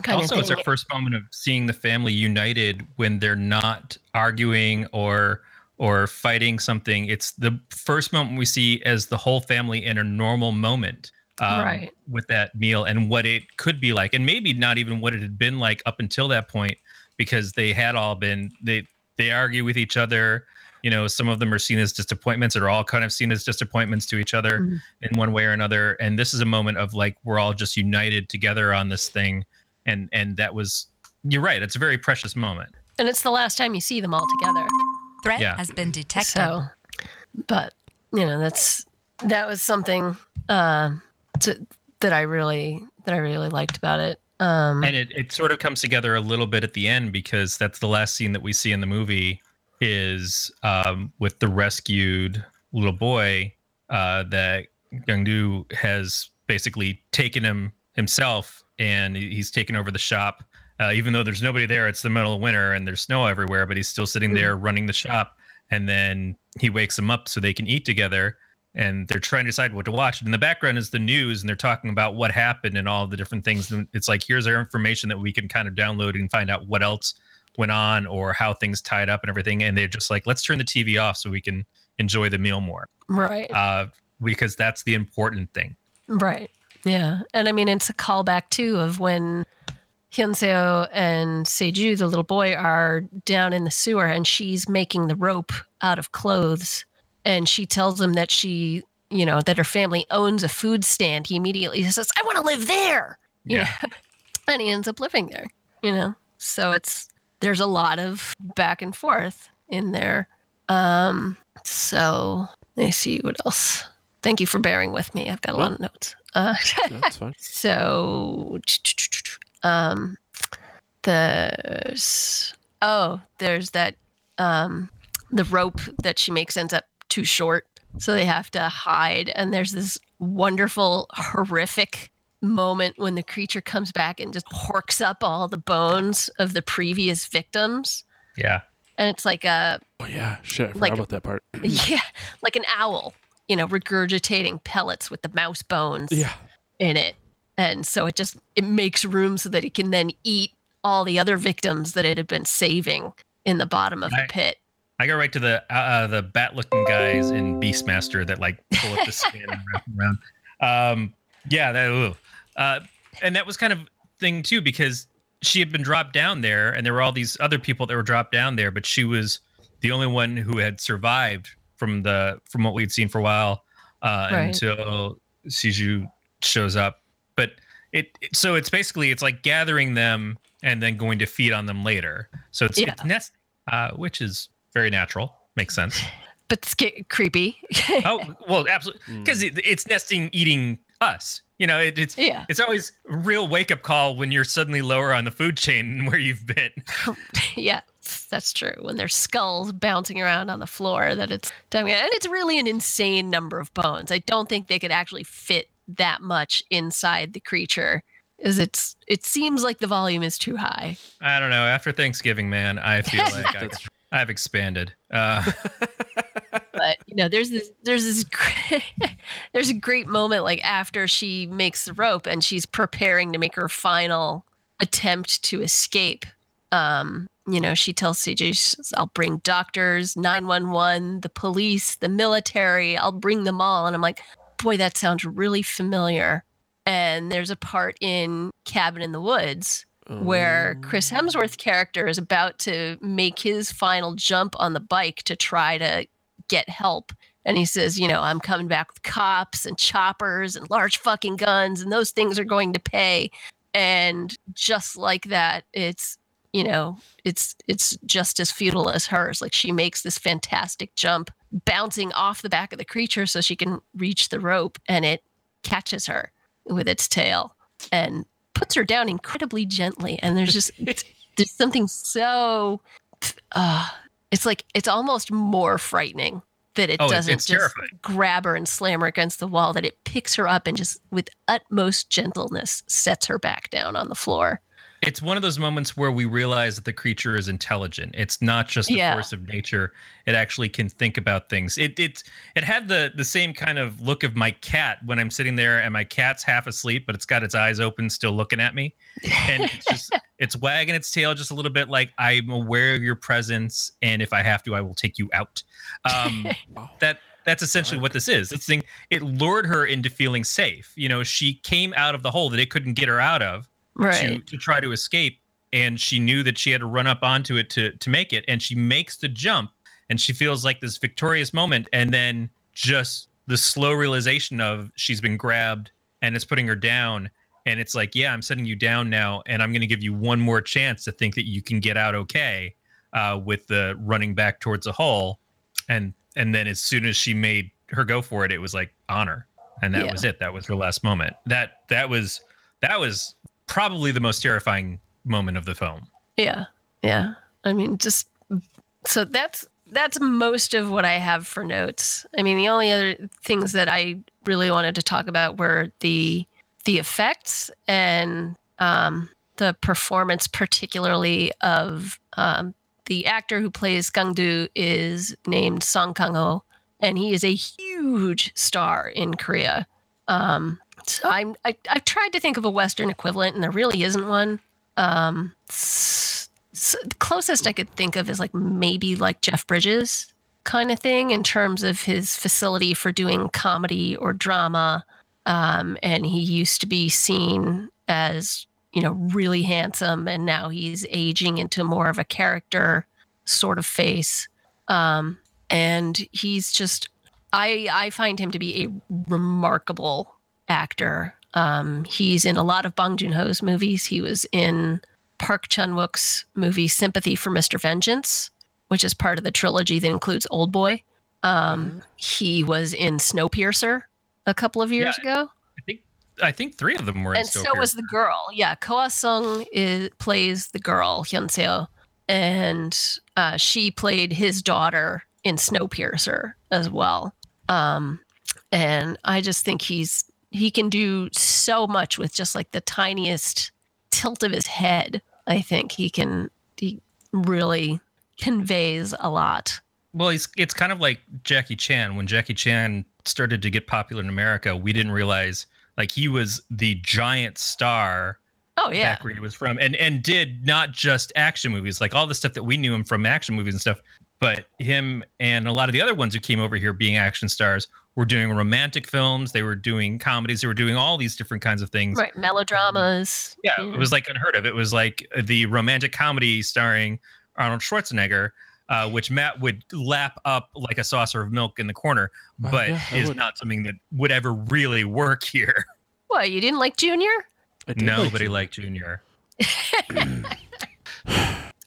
C: also it's our first moment of seeing the family united when they're not arguing or or fighting something it's the first moment we see as the whole family in a normal moment um,
D: Right.
C: with that meal and what it could be like, and maybe not even what it had been like up until that point, because they had all been they they argue with each other. You know, some of them are seen as disappointments, or all kind of seen as disappointments to each other
D: Mhm.
C: in one way or another. And this is a moment of like we're all just united together on this thing, and and that was you're right. It's a very precious moment.
D: And it's the last time you see them all together.
E: Threat
C: Yeah.
E: has been detected.
D: So, but you know, that's that was something uh, to, that I really that I really liked about it. Um,
C: and it, it sort of comes together a little bit at the end because that's the last scene that we see in the movie is um, with the rescued little boy uh, that Gangdu has basically taken him himself and he's taken over the shop. Uh, even though there's nobody there, it's the middle of winter and there's snow everywhere, but he's still sitting there running the shop. And then he wakes them up so they can eat together and they're trying to decide what to watch. And in the background is the news, and they're talking about what happened and all the different things. And it's like, here's our information that we can kind of download and find out what else went on or how things tied up and everything. And they're just like, let's turn the TV off so we can enjoy the meal more,
D: right,
C: uh, because that's the important thing.
D: right, yeah. And I mean, it's a callback too of when Hyunseo and Seju, the little boy, are down in the sewer, and she's making the rope out of clothes, and she tells him that she. You know, that her family owns a food stand. He immediately says, I want to live there. you
C: Yeah.
D: know? [laughs] and he ends up living there you know so it's there's a lot of back and forth in there. Um so let me see what else. Thank you for bearing with me. I've got a lot of notes. Uh
B: That's fine. [laughs]
D: so um there's oh there's that um the rope that she makes ends up too short so they have to hide and there's this wonderful horrific moment when the creature comes back and just horks up all the bones of the previous victims
C: Yeah.
D: and it's like a
B: Oh yeah, shit. I forgot
D: Like-
B: about that part. [clears throat]
D: yeah like an owl you know regurgitating pellets with the mouse bones
B: Yeah.
D: in it and so it just it makes room so that it can then eat all the other victims that it had been saving in the bottom of the pit
C: I go right to the uh, uh, the bat looking guys in Beastmaster that like pull up the [laughs] skin and wrap 'em around. Um, yeah, that ooh. Uh, and that was kind of thing too because she had been dropped down there, and there were all these other people that were dropped down there, but she was the only one who had survived from the from what we'd seen for a while uh,
D: Right.
C: until Siju shows up. But it, it so it's basically it's like gathering them and then going to feed on them later. So it's,
D: Yeah.
C: it's nest, uh, which is very natural. Makes sense.
D: but it's creepy [laughs]
C: oh well, absolutely,
B: Mm.
C: because it, it's nesting eating us. You know, it, it's
D: yeah
C: it's always a real wake up call when you're suddenly lower on the food chain than where you've been. [laughs]
D: yeah that's true when there's skulls bouncing around on the floor that it's and it's really an insane number of bones i don't think they could actually fit that much inside the creature is it's it seems like the volume is too high
C: I don't know. After Thanksgiving, man, I feel [laughs] like I, I've expanded. Uh, [laughs]
D: but you know there's this there's this great, [laughs] there's a great moment like after she makes the rope and she's preparing to make her final attempt to escape um you know she tells CJ she says, I'll bring doctors 911 the police the military I'll bring them all. And I'm like boy that sounds really familiar. And there's a part in Cabin in the Woods where Chris Hemsworth's character is about to make his final jump on the bike to try to get help. And he says, you know, I'm coming back with cops and choppers and large fucking guns, and those things are going to pay. And just like that, it's you know, it's it's just as futile as hers. Like she makes this fantastic jump, bouncing off the back of the creature so she can reach the rope, and it catches her with its tail and puts her down incredibly gently. And there's just it's, [laughs] there's something so uh it's like it's almost more frightening that it
C: Oh,
D: doesn't just
C: terrifying.
D: grab her and slam her against the wall that it picks her up and just with utmost gentleness sets her back down on the floor
C: it's one of those moments where we realize that the creature is intelligent. It's not just a
D: Yeah.
C: force of nature. It actually can think about things. It it it had the the same kind of look of my cat when I'm sitting there and my cat's half asleep, but it's got its eyes open, still looking at me, and [laughs] it's just it's wagging its tail just a little bit, like I'm aware of your presence, and if I have to, I will take you out. Um, [laughs] that That's essentially what this is. This thing it lured her into feeling safe. You know, she came out of the hole that it couldn't get her out of to,
D: Right.
C: to try to escape, and she knew that she had to run up onto it to to make it. And she makes the jump, and she feels like this victorious moment, and then just the slow realization of she's been grabbed and it's putting her down. And it's like, yeah, I'm setting you down now, and I'm going to give you one more chance to think that you can get out okay uh, with the running back towards the hole. And and then as soon as she made her go for it, it was like honor, and that
D: Yeah.
C: was it. That was her last moment. That that was that was probably the most terrifying moment of the film.
D: Yeah. Yeah. I mean, just so that's that's most of what I have for notes. I mean, the only other things that I really wanted to talk about were the the effects and um, the performance, particularly of um, the actor who plays Gangdu is named Song Kang Ho, and he is a huge star in Korea. Um, I'm I, I've tried to think of a Western equivalent, and there really isn't one. Um, the closest I could think of is like maybe like Jeff Bridges kind of thing in terms of his facility for doing comedy or drama. Um, and he used to be seen as you know really handsome, and now he's aging into more of a character sort of face. Um, and he's just I I find him to be a remarkable actor. Um, he's in a lot of Bong Joon Ho's movies. He was in Park Chan Wook's movie Sympathy for Mr. Vengeance, which is part of the trilogy that includes Old Boy. Um, He was in Snowpiercer a couple of years ago,
C: I think I think three of them were.
D: and so was the girl. Yeah, Go Ah-sung is plays the girl Hyunseo, and uh, she played his daughter in Snowpiercer as well. Um, and I just think he's he can do so much with just like the tiniest tilt of his head. I think he can he really conveys a lot.
C: Well, it's it's kind of like Jackie Chan. When Jackie Chan started to get popular in America, we didn't realize like he was the giant star
D: Oh yeah,
C: back where he was from, and and did not just action movies, like all the stuff that we knew him from action movies and stuff, but him and a lot of the other ones who came over here being action stars were doing romantic films. They were doing comedies. They were doing all these different kinds of things.
D: right. Melodramas.
C: Yeah, it was like unheard of. It was like the romantic comedy starring Arnold Schwarzenegger, uh, which Matt would lap up like a saucer of milk in the corner, but
B: yeah,
C: is
B: would.
C: not something that would ever really work here.
D: What you didn't like Junior?
B: I did
C: Nobody
B: like
C: liked Junior. [laughs]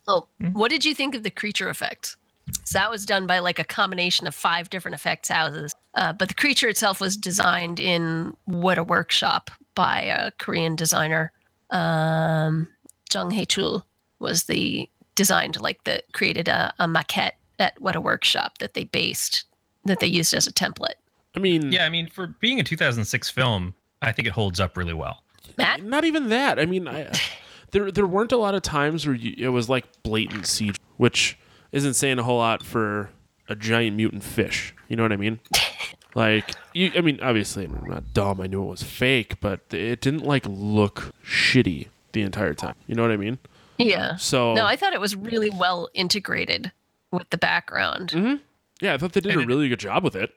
D: Oh, what did you think of the creature effect? So that was done by like a combination of five different effects houses. Uh, but the creature itself was designed in Weta Workshop by a Korean designer. Um, Jang Hee-chul was the designed like the created a, a maquette at Weta Workshop that they based that they used as a template.
B: I mean,
C: Yeah, I mean, for being a 2006 film, I think it holds up really well.
D: Matt?
B: not even that. I mean, I, [laughs] there there weren't a lot of times where you, it was like blatant CG, which isn't saying a whole lot for a giant mutant fish. You know what I mean? [laughs] Like, you, I mean, obviously, I'm not dumb. I knew it was fake, but it didn't like look shitty the entire time. You know what I mean?
D: Yeah.
B: So
D: No, I thought it was really well integrated with the background.
B: Mm-hmm. yeah, I thought they did
C: And
B: a
C: it-
B: really good job with it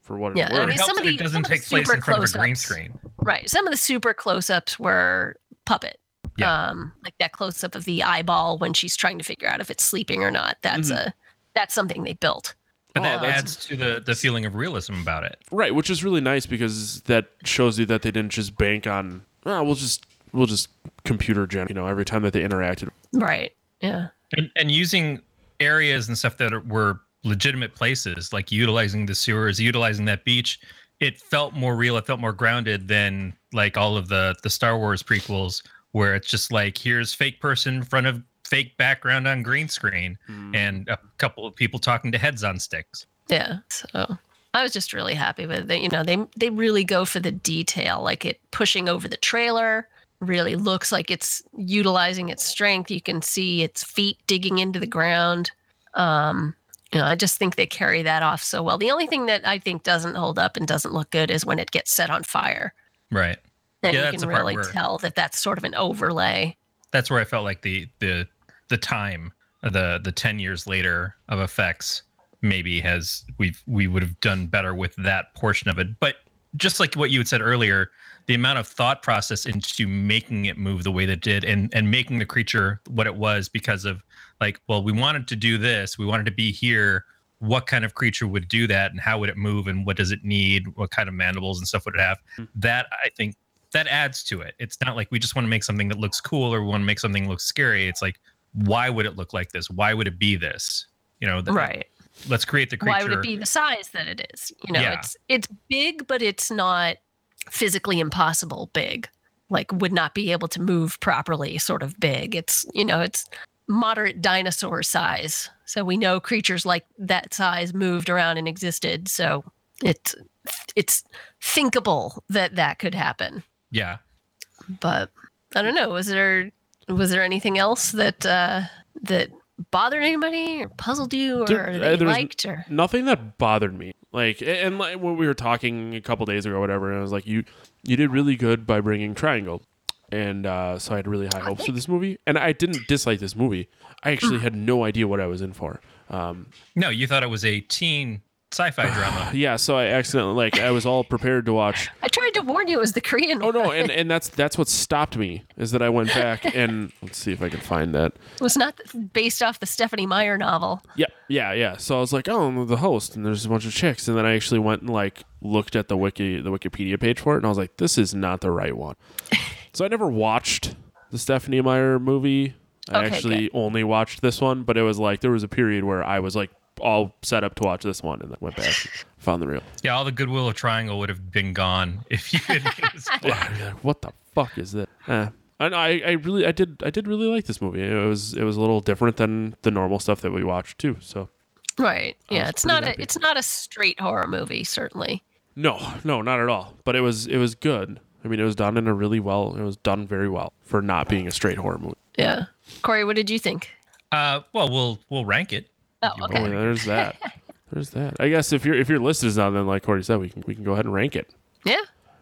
B: for what
D: Yeah,
B: it
D: I
B: was.
D: mean,
C: it helps
D: some of the-
C: it doesn't
D: some
C: take place in front of a green screen.
D: Right. Some of the super close-ups were puppet.
C: Yeah.
D: Um, like that close-up of the eyeball when she's trying to figure out if it's sleeping or not. That's a that's something they built.
C: But that
B: Oh,
C: adds to the, the feeling of realism about it.
B: Right, which is really nice because that shows you that they didn't just bank on. Ah, we'll just we'll just computer gen. You know, every time that they interacted.
D: Right. Yeah.
C: and, and using areas and stuff that are, were legitimate places like utilizing the sewers utilizing that beach it felt more real it felt more grounded than like all of the the star wars prequels where it's just like here's fake person in front of fake background on green screen and a couple of people talking to heads on sticks
D: Yeah. So I was just really happy with it. You know, they they really go for the detail, like it pushing over the trailer. Really looks like it's utilizing its strength. You can see its feet digging into the ground. Um, you know, I just think they carry that off so well. The only thing that I think doesn't hold up and doesn't look good is when it gets set on fire.
C: right
D: Then
C: Yeah,
D: you
C: that's
D: can
C: the part
D: really
C: where-
D: tell that that's sort of an overlay.
C: that's where i felt like the the the time the the 10 years later of effects maybe has we've we would have done better with that portion of it. But just like what you had said earlier, the amount of thought process into making it move the way that it did and and making the creature what it was because of like, well, we wanted to do this, we wanted to be here. What kind of creature would do that, and how would it move, and what does it need? What kind of mandibles and stuff would it have? Hmm. That I think that adds to it. It's not like we just want to make something that looks cool or we want to make something look scary. It's like, why would it look like this? Why would it be this? You know, th-
D: Right.
C: Let's create the creature.
D: Why would it be the size that it is? You know,
C: Yeah.
D: it's it's big, but it's not physically impossible big. Like would not be able to move properly, sort of big. It's you know, it's moderate dinosaur size. So we know creatures like that size moved around and existed. So it's it's thinkable that that could happen.
C: Yeah.
D: But I don't know. Was there was there anything else that uh, that bothered anybody or puzzled you or
B: There-
D: that you
B: was-
D: liked or
B: nothing that bothered me. Like, and like when we were talking a couple days ago, or whatever, and I was like, you, you did really good by bringing Triangle, and uh, so I had really high hopes for this movie, and I didn't dislike this movie. I actually had no idea what I was in for. Um,
C: No, you thought it was a teen sci-fi [sighs] drama.
B: yeah, so I accidentally like I was all prepared to watch.
D: I tried to warn you it was the Korean
B: Oh no, and and that's that's what [laughs] stopped me is that I went back and [laughs] let's see if I can find that.
D: It was not based off the Stephenie Meyer novel.
B: Yeah, yeah, yeah. So I was like, oh, I'm the host, and there's a bunch of chicks, and then I actually went and like looked at the wiki, the Wikipedia page for it, and I was like, this is not the right one. [laughs] so I never watched the Stephenie Meyer movie. I
D: Okay,
B: actually only watched this one, but it was like there was a period where I was like all set up to watch this one, and then went back, and found the real.
C: Yeah, all the goodwill of Triangle would have been gone [laughs] if you had made this [laughs]
B: Yeah, I'd be like, what the fuck is that? Eh. And I, I really, I did, I did really like this movie. It was, it was a little different than the normal stuff that we watch too. So
D: Right.
B: I
D: Yeah, it's
B: pretty
D: not a it's not a straight horror movie, certainly.
B: No, no, not at all. But it was it was good. I mean, it was done in a really well. It was done very well for not being a straight horror movie.
D: Yeah. Corey, what did you think?
C: Uh, well, we'll we'll rank it.
D: Oh,
B: Oh,
D: okay.
B: yeah, there's that. [laughs] There's that. I guess if your if your list is not, then like Corey said, we can we can go ahead and rank it.
D: Yeah.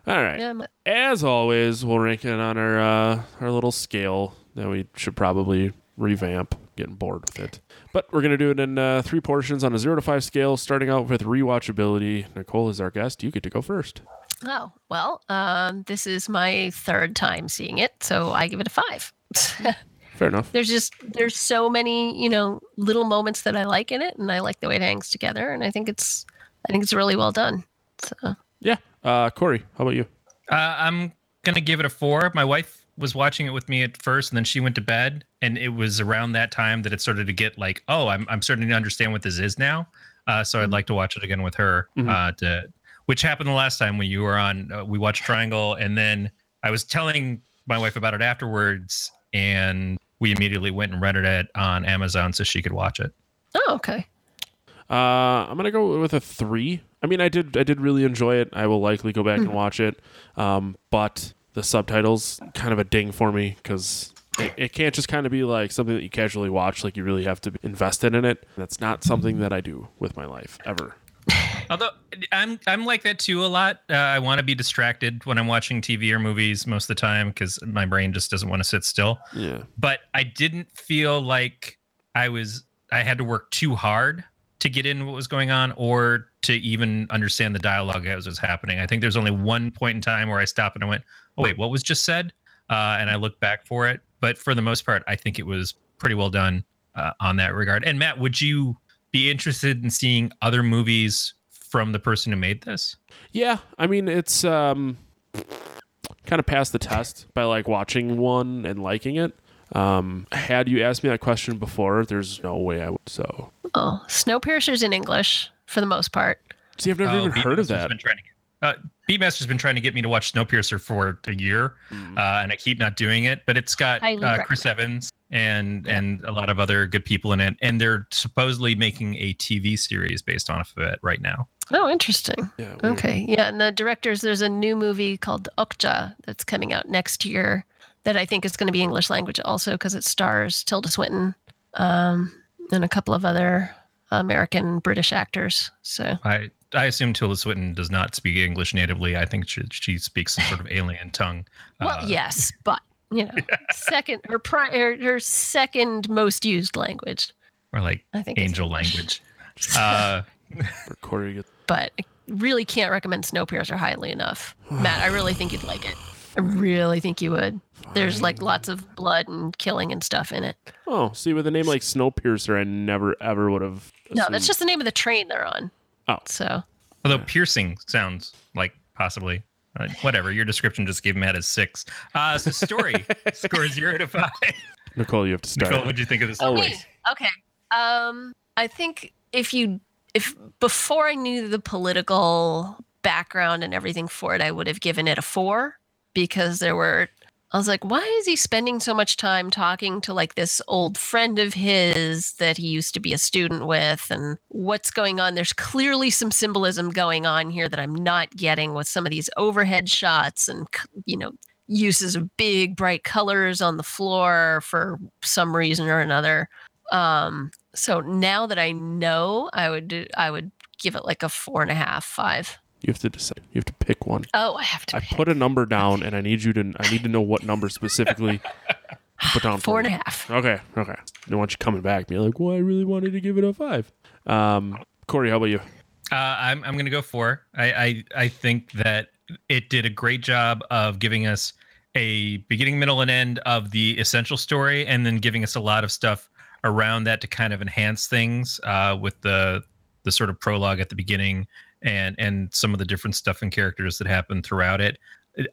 B: All right.
D: Yeah.
B: As always, we'll rank it on our uh, our little scale that we should probably revamp. Getting bored with it, but we're gonna do it in uh, three portions on a zero to five scale. Starting out with rewatchability. Nicole is our guest. You get to go first.
D: Oh, well, um, this is my third time seeing it, so I give it a five. [laughs]
B: Fair enough.
D: there's just there's so many, you know, little moments that I like in it and I like the way it hangs together and I think it's I think it's really well done. So
B: Yeah. Uh, Corey, how about you?
C: Uh, I'm gonna give it a four. My wife was watching it with me at first, and then she went to bed. And it was around that time that it started to get like, oh, I'm I'm starting to understand what this is now. Uh, so I'd like to watch it again with her.
B: Mhm.
C: Uh, to which happened the last time when you were on. Uh, we watched Triangle, and then I was telling my wife about it afterwards, and we immediately went and rented it on Amazon so she could watch it.
D: Oh, okay.
B: Uh, I'm gonna go with a three. I mean, I did I did really enjoy it. I will likely go back and watch it. Um, but the subtitles kind of a ding for me because it, it can't just kind of be like something that you casually watch. Like you really have to be invested in it. That's not something that I do with my life ever. [laughs]
C: Although I'm I'm like that too a lot. Uh, I want to be distracted when I'm watching TV or movies most of the time because my brain just doesn't want to sit still.
B: Yeah.
C: But I didn't feel like I was I had to work too hard to get in what was going on or to even understand the dialogue as was happening. I think there's only one point in time where I stopped and I went, "Oh wait, what was just said?" Uh, and I looked back for it. But for the most part, I think it was pretty well done uh, on that regard. And Matt, would you be interested in seeing other movies from the person who made this?
B: Yeah. I mean, it's um, kind of passed the test by like watching one and liking it. Um, had you asked me that question before, there's no way I would. So,
D: Oh, Snowpiercer's in English for the most part.
B: see, I've never
C: Oh,
B: even heard of that.
C: Been trying to get, uh, Beatmaster's been trying to get me to watch Snowpiercer for a year,
B: Mm.
C: uh, and I keep not doing it. But it's got uh, Chris Evans and and a lot of other good people in it, and they're supposedly making a TV series based off of it right now.
D: Oh, interesting.
B: Yeah.
D: Okay. Yeah, and the directors there's a new movie called Okja that's coming out next year that I think is going to be English language also because it stars Tilda Swinton um, and a couple of other American British actors. So
C: I I assume Tilda Swinton does not speak English natively. I think she, she speaks some sort of alien tongue. [laughs]
D: well,
C: Uh,
D: yes, but you know, [laughs] second her pri- her, her second most used language.
C: or like
D: I think
C: angel language. [laughs] Uh,
B: For Corey, to get
D: but I really can't recommend Snowpiercer highly enough. Matt, I really think you'd like it. I really think you would. There's like lots of blood and killing and stuff in it.
B: Oh, see, with a name like Snowpiercer, I never ever would have.
D: No, that's just the name of the train they're on.
B: Oh.
D: So
C: although piercing sounds like possibly. Uh, whatever. Your description just gave Matt a six. Uh, so story [laughs] score zero to five.
B: Nicole. You have to start.
C: Nicole, what'd you think of this?
B: Always.
D: Me. Okay. Um, I think if you if before I knew the political background and everything for it, I would have given it a four because there were. I was like, why is he spending so much time talking to like this old friend of his that he used to be a student with? And what's going on? There's clearly some symbolism going on here that I'm not getting with some of these overhead shots and, you know, uses of big bright colors on the floor for some reason or another. Um, so now that I know, I would I would give it like a four and a half, five.
B: You have to decide. You have to pick one.
D: Oh, I have to
B: I
D: pick.
B: put a number down, and I need you to. I need to know what number specifically. to [laughs] Put down for
D: four and
B: me.
D: a half.
B: Okay, okay. I don't want you coming back. Be like, well, I really wanted to give it a five. Um, Corey, how about you?
C: Uh, I'm I'm gonna go four. I, I I think that it did a great job of giving us a beginning, middle, and end of the essential story, and then giving us a lot of stuff around that to kind of enhance things uh, with the the sort of prologue at the beginning and and some of the different stuff and characters that happen throughout it.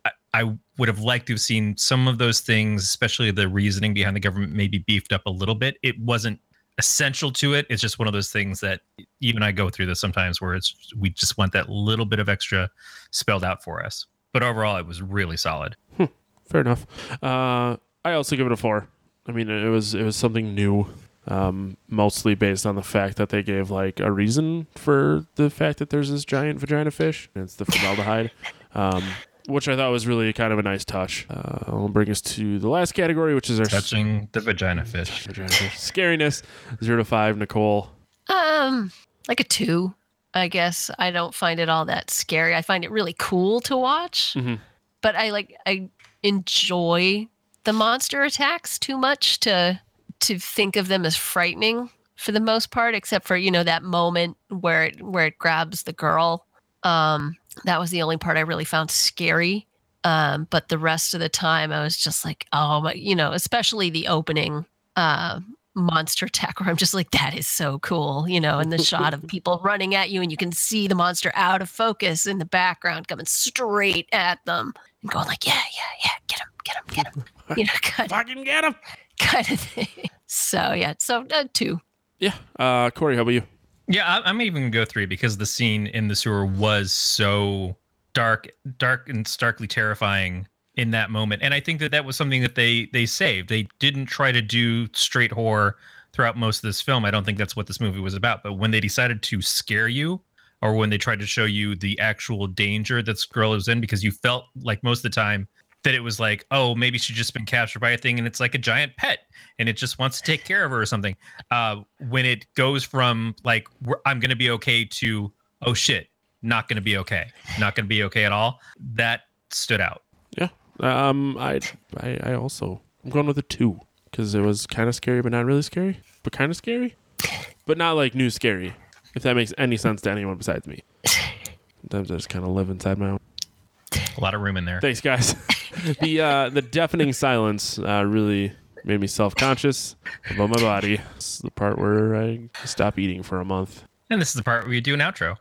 C: I, I would have liked to have seen some of those things, especially the reasoning behind the government, maybe beefed up a little bit. It wasn't essential to it. It's just one of those things that even I go through this sometimes where it's we just want that little bit of extra spelled out for us. But overall, it was really solid.
B: Fair enough. Uh, I also give it a four. I mean, it was it was something new, um, mostly based on the fact that they gave like a reason for the fact that there's this giant vagina fish. And it's the formaldehyde, [laughs] um, which I thought was really kind of a nice touch. Uh, will bring us to the last category, which is our
C: Touching the vagina fish. [laughs]
B: vagina fish. scariness. Zero to five. Nicole.
D: Um, like a two, I guess. I don't find it all that scary. I find it really cool to watch,
B: Mhm.
D: but I like I enjoy the monster attacks too much to to think of them as frightening for the most part, except for you know that moment where it where it grabs the girl. Um, that was the only part I really found scary. Um, but the rest of the time, I was just like, oh my, you know, especially the opening uh, monster attack [laughs] where I'm just like, that is so cool, you know, and the shot of [laughs] people running at you and you can see the monster out of focus in the background coming straight at them and going like, yeah, yeah, yeah, get him, get him, get him, [laughs] you know,
B: Fucking get him. [laughs]
D: kind of thing. So yeah, so uh, two.
B: Yeah. Uh, Corey, how about you?
C: Yeah, I, I'm even gonna go three because the scene in the sewer was so dark, dark and starkly terrifying in that moment, and I think that that was something that they they saved. They didn't try to do straight horror throughout most of this film. I don't think that's what this movie was about. But when they decided to scare you, or when they tried to show you the actual danger that this girl was in, because you felt like most of the time that it was like, oh, maybe she's just been captured by a thing and it's like a giant pet and it just wants to take care of her or something. Uh, when it goes from like, I'm going to be okay to, oh shit, not going to be okay, not going to be okay at all, that stood out.
B: Yeah. Um, I, I, I also I'm going with a two because it was kind of scary, but not really scary, but kind of scary, but not like new scary. If that makes any sense to anyone besides me. Sometimes I just kind of live inside my own.
C: A lot of room in there.
B: Thanks, guys. [laughs] [laughs] the uh, the deafening silence uh, really made me self conscious about my body. It's the part where I stop eating for a month.
C: And this is the part where you do an outro.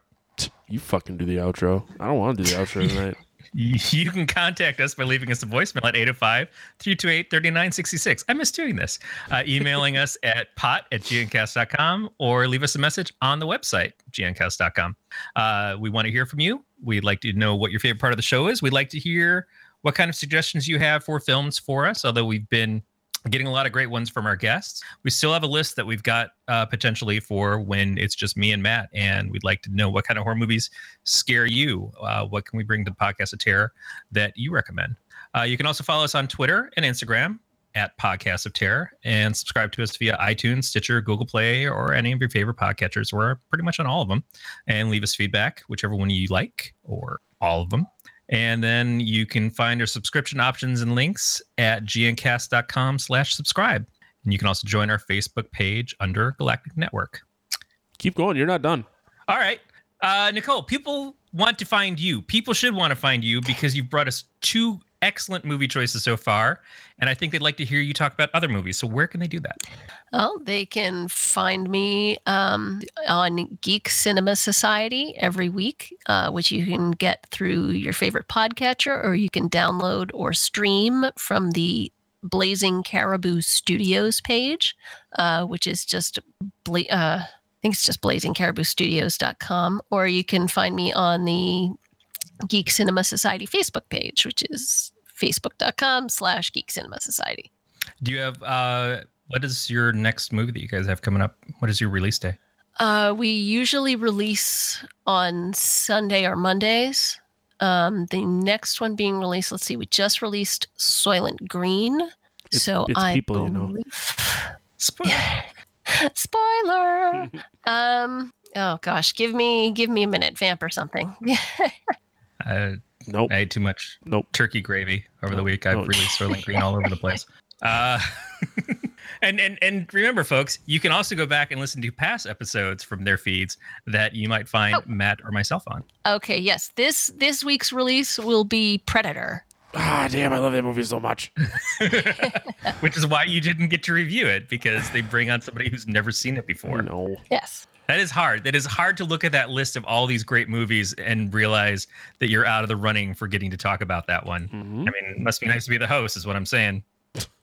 B: You fucking do the outro. I don't want to do the outro tonight. [laughs]
C: You can contact us by leaving us a voicemail at 805 328 3966. I miss doing this. Uh, emailing us [laughs] at pot at gncast.com or leave us a message on the website, gncast.com. Uh, we want to hear from you. We'd like to know what your favorite part of the show is. We'd like to hear what kind of suggestions you have for films for us, although we've been getting a lot of great ones from our guests. We still have a list that we've got uh, potentially for when it's just me and Matt, and we'd like to know what kind of horror movies scare you. Uh, what can we bring to the podcast of terror that you recommend? Uh, you can also follow us on Twitter and Instagram at Podcast of Terror and subscribe to us via iTunes, Stitcher, Google Play, or any of your favorite podcatchers. We're pretty much on all of them. And leave us feedback, whichever one you like, or all of them. And then you can find our subscription options and links at gncast.com slash subscribe. And you can also join our Facebook page under Galactic Network.
B: keep going. You're not done.
C: All right. Uh, Nicole, people want to find you. People should want to find you because you've brought us two excellent movie choices so far. And I think they'd like to hear you talk about other movies. So where can they do that?
D: Well, they can find me um, on Geek Cinema Society every week, uh, which you can get through your favorite podcatcher, or you can download or stream from the Blazing Caribou Studios page, uh, which is just bla- uh, I think it's just blazingcariboustudios.com, or you can find me on the Geek Cinema Society Facebook page, which is facebook.com slash Geek Cinema Society.
C: Do you have uh what is your next movie that you guys have coming up? What is your release day?
D: Uh, we usually release on Sunday or Mondays. Um, the next one being released, let's see, we just released Soylent Green.
B: It's-
D: so
B: it's
D: I
B: people, you know. [laughs]
C: Spoiler. [laughs]
D: Spoiler. [laughs] um. Oh gosh, give me give me a minute, vamp or something.
C: Uh,
B: Nope.
C: I ate too much
B: Nope.
C: turkey gravy over the
B: Oh,
C: week. I've
B: oh.
C: released Soylent Green all over the place. [laughs] Uh, [laughs] and and and remember, folks, you can also go back and listen to past episodes from their feeds that you might find
D: Oh.
C: Matt or myself on.
D: okay, yes. This this week's release will be Predator.
B: Ah, damn! I love that movie so much. [laughs]
C: Which is why you didn't get to review it because they bring on somebody who's never seen it before.
B: No.
D: Yes.
C: That is hard. That is hard to look at that list of all these great movies and realize that you're out of the running for getting to talk about that one.
B: Mhm.
C: I mean, it must be nice to be the host, is what I'm saying.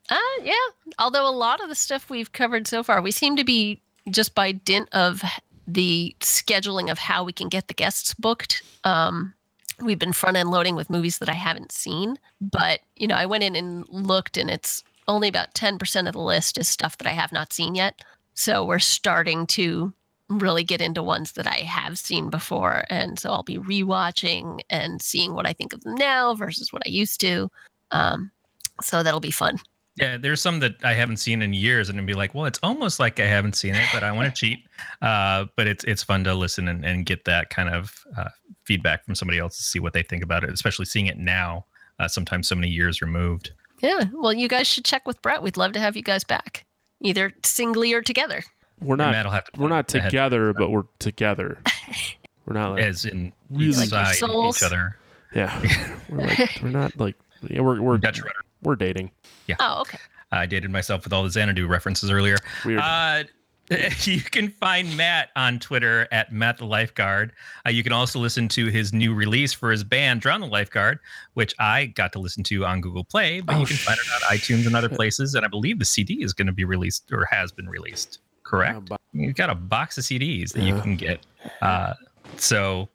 D: Uh, yeah. Although a lot of the stuff we've covered so far, we seem to be just by dint of the scheduling of how we can get the guests booked. Um, we've been front end loading with movies that I haven't seen, but you know, I went in and looked, and it's only about ten percent of the list is stuff that I have not seen yet. So we're starting to really get into ones that I have seen before, and so I'll be rewatching and seeing what I think of them now versus what I used to. Um, so that'll be fun.
C: Yeah, there's some that I haven't seen in years, and it'd be like, well, it's almost like I haven't seen it, but I want to cheat. [laughs] Uh, but it's it's fun to listen and, and get that kind of uh, feedback from somebody else to see what they think about it, especially seeing it now, uh, sometimes so many years removed.
D: Yeah. Well, you guys should check with Brett. We'd love to have you guys back, either singly or together.
B: We're not.
C: Matt'll have to
B: We're not together, but we're together. [laughs] We're not like
C: as in
B: Really
C: each
B: like
C: side
D: souls.
C: each other.
B: yeah. [laughs] We're like we're not like yeah. We're we're
C: Dutch rudder.
B: we're dating. Yeah.
D: Oh, okay.
C: I dated myself with all the Xanadu references earlier.
B: Weird.
C: Uh, [laughs] you can find Matt on Twitter at Matt the Lifeguard. Uh, you can also listen to his new release for his band, Drown the Lifeguard, which I got to listen to on Google Play, but
B: Oh,
C: you can find it on iTunes and other places. And I believe the CD is going to be released or has been released. Correct? You've got a box of CDs that you can get. Uh, so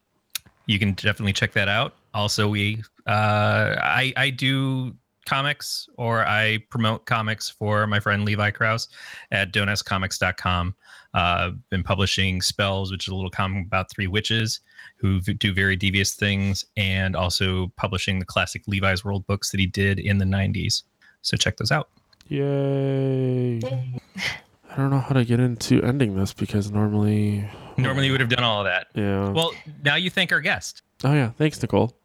C: you can definitely check that out. Also, we uh, I I do comics or I promote comics for my friend Levi Krause at donetscomics.com. Uh, been publishing Spells, which is a little comic about three witches who v- do very devious things, and also publishing the classic Levi's World books that he did in the 90s. So check those out.
B: Yay! [laughs] I don't know how to get into ending this because normally,
C: Normally, you would have done all of that.
B: yeah.
C: Well, now you thank our guest.
B: oh yeah, thanks Nicole.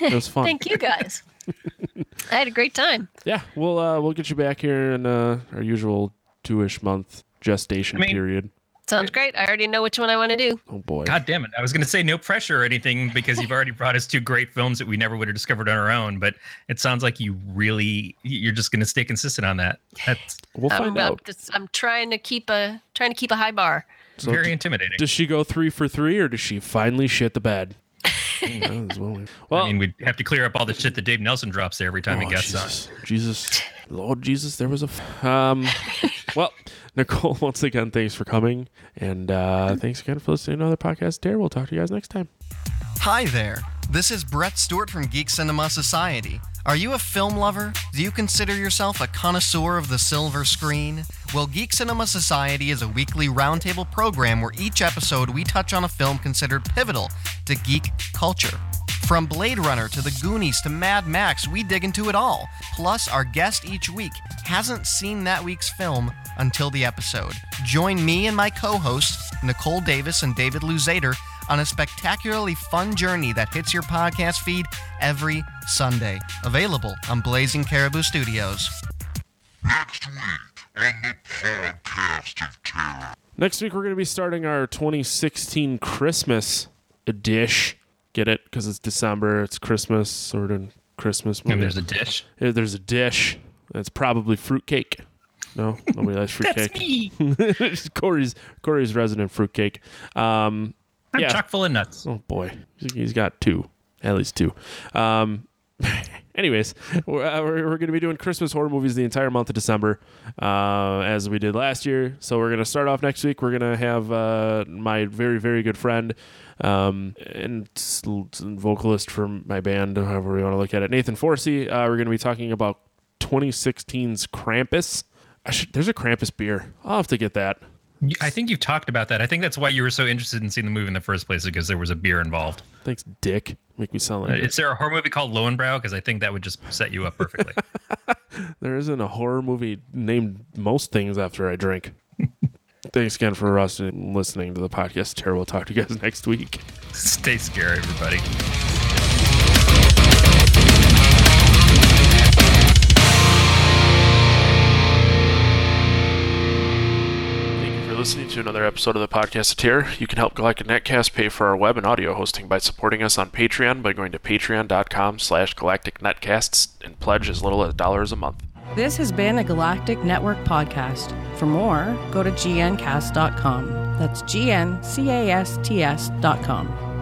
B: It was fun.
D: Thank you guys. [laughs] I had a great time.
B: Yeah, we'll uh, we'll get you back here in uh, our usual two-ish month gestation
C: I mean-
B: period.
D: Sounds great. I already know which one I want to do.
B: Oh boy.
C: God damn it. I was going to say no pressure or anything because you've already brought us two great films that we never would have discovered on our own. But it sounds like you really, you're just going to stay consistent on that. That's [sighs]
B: We'll
D: I'm,
B: find
D: I'm
B: out.
D: just- I'm trying to keep a trying to keep a high bar.
B: So
C: very
B: d-
C: intimidating.
B: does she go three for three, or does she finally shit the bed? [laughs] Well- well,
C: I mean, we'd have to clear up all the shit that Dave Nelson drops there every time he
B: oh,
C: gets on.
B: Jesus, Jesus, Lord Jesus, there was a. F- um, [laughs] well, Nicole, [laughs] once again, thanks for coming, and uh, thanks again for listening to another podcast. Dare, we'll talk to you guys next time.
E: Hi there. This is Brett Stewart from Geek Cinema Society. Are you a film lover? Do you consider yourself a connoisseur of the silver screen? Well, Geek Cinema Society is a weekly roundtable program where each episode we touch on a film considered pivotal to geek culture. From Blade Runner to The Goonies to Mad Max, we dig into it all. Plus, our guest each week hasn't seen that week's film until the episode. Join me and my co hosts, Nicole Davis and David Luzader, on a spectacularly fun journey that hits your podcast feed every Sunday. Available on Blazing Caribou Studios.
F: Next week
B: Next week, we're going to be starting our 2016 Christmas dish. Get it? Because it's December, it's Christmas, sort of Christmas.
C: And there's a dish.
B: Yeah, there's a dish. It's probably fruitcake. No, nobody likes fruitcake. [laughs]
C: That's
B: fruitcake.
C: me. [laughs]
B: Corey's Corey's resident fruitcake. Um,
C: I'm
B: Yeah.
C: chock full of nuts.
B: oh boy, he's got two, at least two. Um, [laughs] anyways, we're, uh, we're, we're going to be doing Christmas horror movies the entire month of December, uh, as we did last year. So we're going to start off next week. We're going to have uh, my very very good friend um, and vocalist for my band, however we want to look at it, Nathan Forsey. Uh, we're going to be talking about 2016's Krampus. Should, there's a Krampus beer. I'll have to get that.
C: I think you've talked about that. I think that's why you were so interested in seeing the movie in the first place because there was a beer involved.
B: Thanks, Dick. Make me sound
C: Uh,
B: like
C: Is there a horror movie called Löwenbräu? Because I think that would just set you up perfectly. [laughs]
B: There isn't a horror movie named most things after I drink. [laughs] Thanks again for us listening to the podcast. Tara, we'll talk to you guys [laughs] next week.
C: Stay scary, everybody.
B: To another episode of the podcast here. You can help Galactic Netcast pay for our web and audio hosting by supporting us on Patreon by going to patreon.com slash galactic netcasts and pledge as little as dollars a month.
A: This has been a Galactic Network podcast. For more, go to gncast.com. That's G N C A S T S.com.